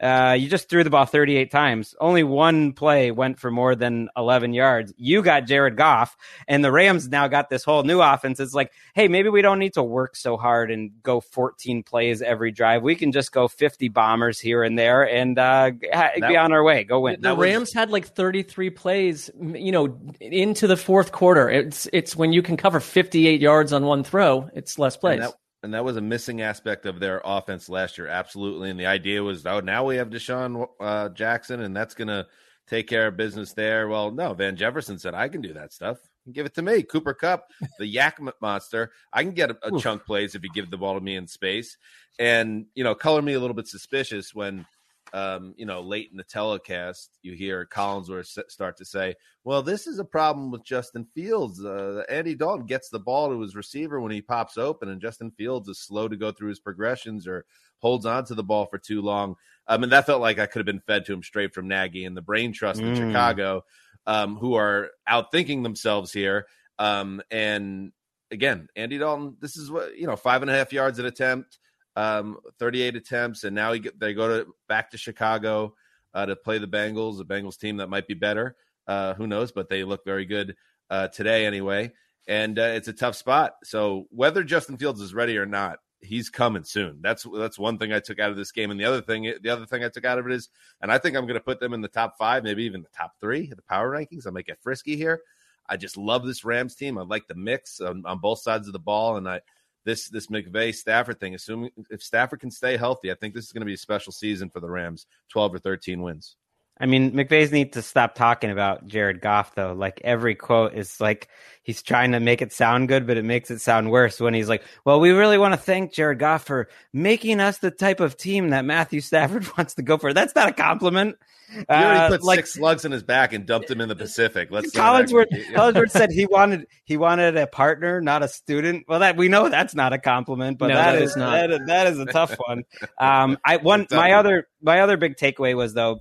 uh, you just threw the ball 38 times. Only one play went for more than 11 yards. You got Jared Goff, and the Rams now got this whole new offense. It's like, hey, maybe we don't need to work so hard and go 14 plays every drive. We can just go 50 bombers here and there and uh, be on our way. Go win. The Rams had like 33 plays, you know, into the fourth quarter. It's it's when you can cover 58 yards on one throw. It's less plays and that was a missing aspect of their offense last year, absolutely. And the idea was, oh, now we have DeSean uh, Jackson, and that's going to take care of business there. Well, no, Van Jefferson said, I can do that stuff. Give it to me. Cooper Kupp, the YAC monster. I can get a, a chunk plays if you give the ball to me in space. And, you know, color me a little bit suspicious when – um, you know, late in the telecast, you hear Collinsworth start to say, "Well, this is a problem with Justin Fields. Uh, Andy Dalton gets the ball to his receiver when he pops open, and Justin Fields is slow to go through his progressions or holds on to the ball for too long." I mean, that felt like I could have been fed to him straight from Nagy and the brain trust in mm. Chicago, um, who are outthinking themselves here. Um, and again, Andy Dalton, this is what you know, five and a half yards an attempt um, 38 attempts, and now get, they go to back to Chicago uh, to play the Bengals, a Bengals team that might be better. Uh, who knows? But they look very good uh, today anyway. and uh, it's a tough spot. So whether Justin Fields is ready or not, he's coming soon. That's that's one thing I took out of this game, and the other thing, the other thing I took out of it is, and I think I'm going to put them in the top five, maybe even the top three the power rankings. I might get frisky here. I just love this Rams team. I like the mix on, on both sides of the ball, and I this this McVay Stafford thing. Assuming if Stafford can stay healthy, I think this is going to be a special season for the Rams. Twelve or thirteen wins. I mean, McVay's need to stop talking about Jared Goff though. Like every quote is like he's trying to make it sound good, but it makes it sound worse when he's like, "Well, we really want to thank Jared Goff for making us the type of team that Matthew Stafford wants to go for." That's not a compliment. He already uh, put like, six slugs in his back and dumped him in the Pacific. Let's Collinsworth. Collinsworth said he wanted he wanted a partner, not a student. Well, that we know that's not a compliment, but no, that, that is, is not. That is, that is a tough one. Um, I one my other my other big takeaway was though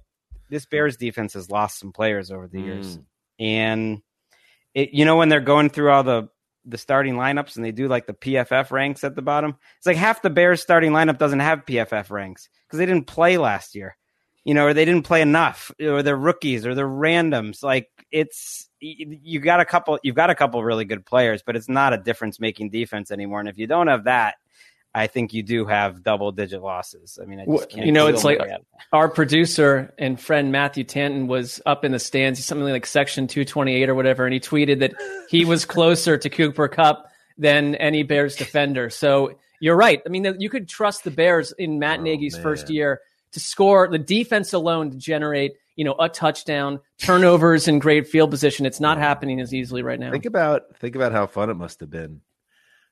this Bears defense has lost some players over the years, mm. and it you know when they're going through all the the starting lineups and they do like the PFF ranks at the bottom, it's like half the Bears starting lineup doesn't have PFF ranks because they didn't play last year, you know, or they didn't play enough, or they're rookies or they're randoms. Like it's you got a couple, you've got a couple really good players, but it's not a difference making defense anymore. And if you don't have that, I think you do have double digit losses. I mean, I you know, it's like our producer and friend Matthew Tanton was up in the stands, something like section 228 or whatever, and he tweeted that he was closer to Cooper Kupp than any Bears defender. So you're right. I mean, you could trust the Bears in Matt oh, Nagy's man. first year to score the defense alone to generate, you know, a touchdown, turnovers and great field position. It's not happening as easily right now. Think about think about how fun it must have been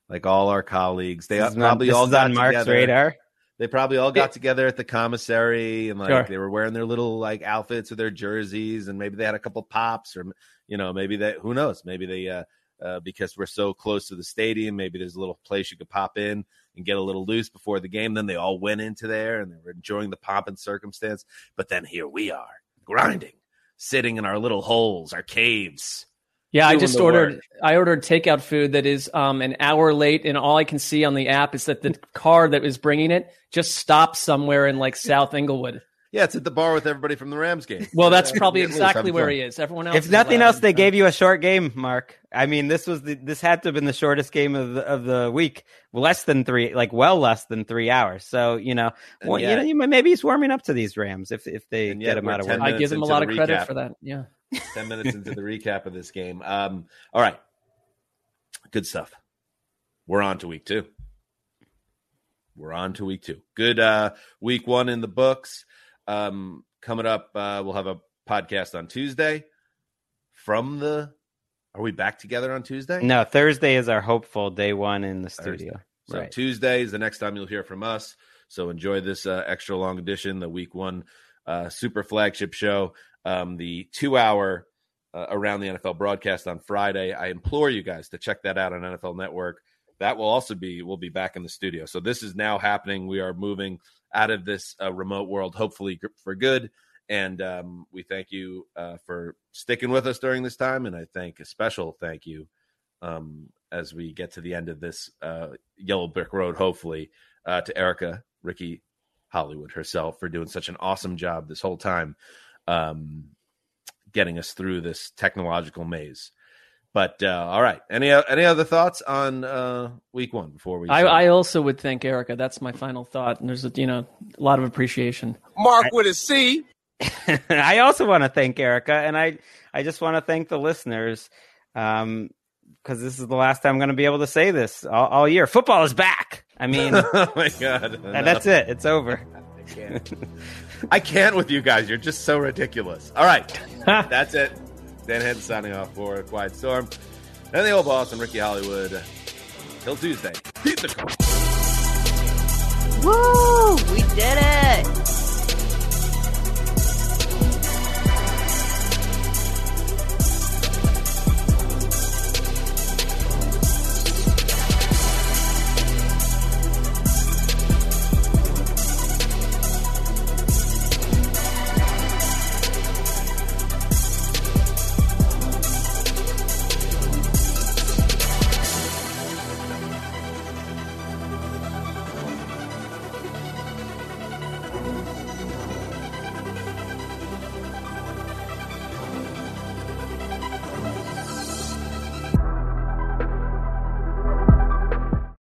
like all our colleagues. They probably all got on Marc's together. radar. They probably all got together at the commissary and like sure. they were wearing their little like outfits or their jerseys, and maybe they had a couple pops, or you know, maybe that who knows, maybe they uh, uh, because we're so close to the stadium, maybe there's a little place you could pop in and get a little loose before the game. Then they all went into there and they were enjoying the pomp and circumstance. But then here we are grinding, sitting in our little holes, our caves yeah, I just ordered. Work. I ordered takeout food that is um, an hour late, and all I can see on the app is that the car that is bringing it just stopped somewhere in like South Inglewood. Yeah, it's at the bar with everybody from the Rams game. Well, that's probably exactly where he is. Everyone else. If nothing else, they gave you a short game, Marc. I mean, this was the this had to have been the shortest game of the, of the week, less than three, like well less than three hours. So you know, well, yet, you know, maybe he's warming up to these Rams if if they get him out of work. I give him a lot of credit for that. Yeah. 10 minutes into the recap of this game. Um, all right. Good stuff. We're on to week two. We're on to week two. Good uh, week one in the books. Um, coming up, uh, we'll have a podcast on Tuesday from the. Are we back together on Tuesday? No, Thursday is our hopeful day one in the studio. Thursday. So right. Tuesday is the next time you'll hear from us. So enjoy this uh, extra long edition, the week one uh, super flagship show um, the two hour uh, around the NFL broadcast on Friday. I implore you guys to check that out on NFL Network. That will also be we'll be back in the studio. So this is now happening. We are moving out of this uh, remote world, hopefully for good. And um, we thank you uh, for sticking with us during this time. And I thank a special thank you um, as we get to the end of this uh, yellow brick road, hopefully, uh, to Erica, Ricky Hollywood herself for doing such an awesome job this whole time um, getting us through this technological maze. But uh, all right, any any other thoughts on uh, week one before we? I, I, also would thank Erica. That's my final thought, and there's a, you know a lot of appreciation. Marc with a C. I also want to thank Erica, and I I just want to thank the listeners because um, this is the last time I'm going to be able to say this all, all year. Football is back. I mean, oh my god, and that's it. It's over. I can't with you guys. You're just so ridiculous. All right. That's it. Dan Head signing off for a Quiet Storm. And the old boss and Ricky Hollywood. Till Tuesday. Keep the Woo! We did it!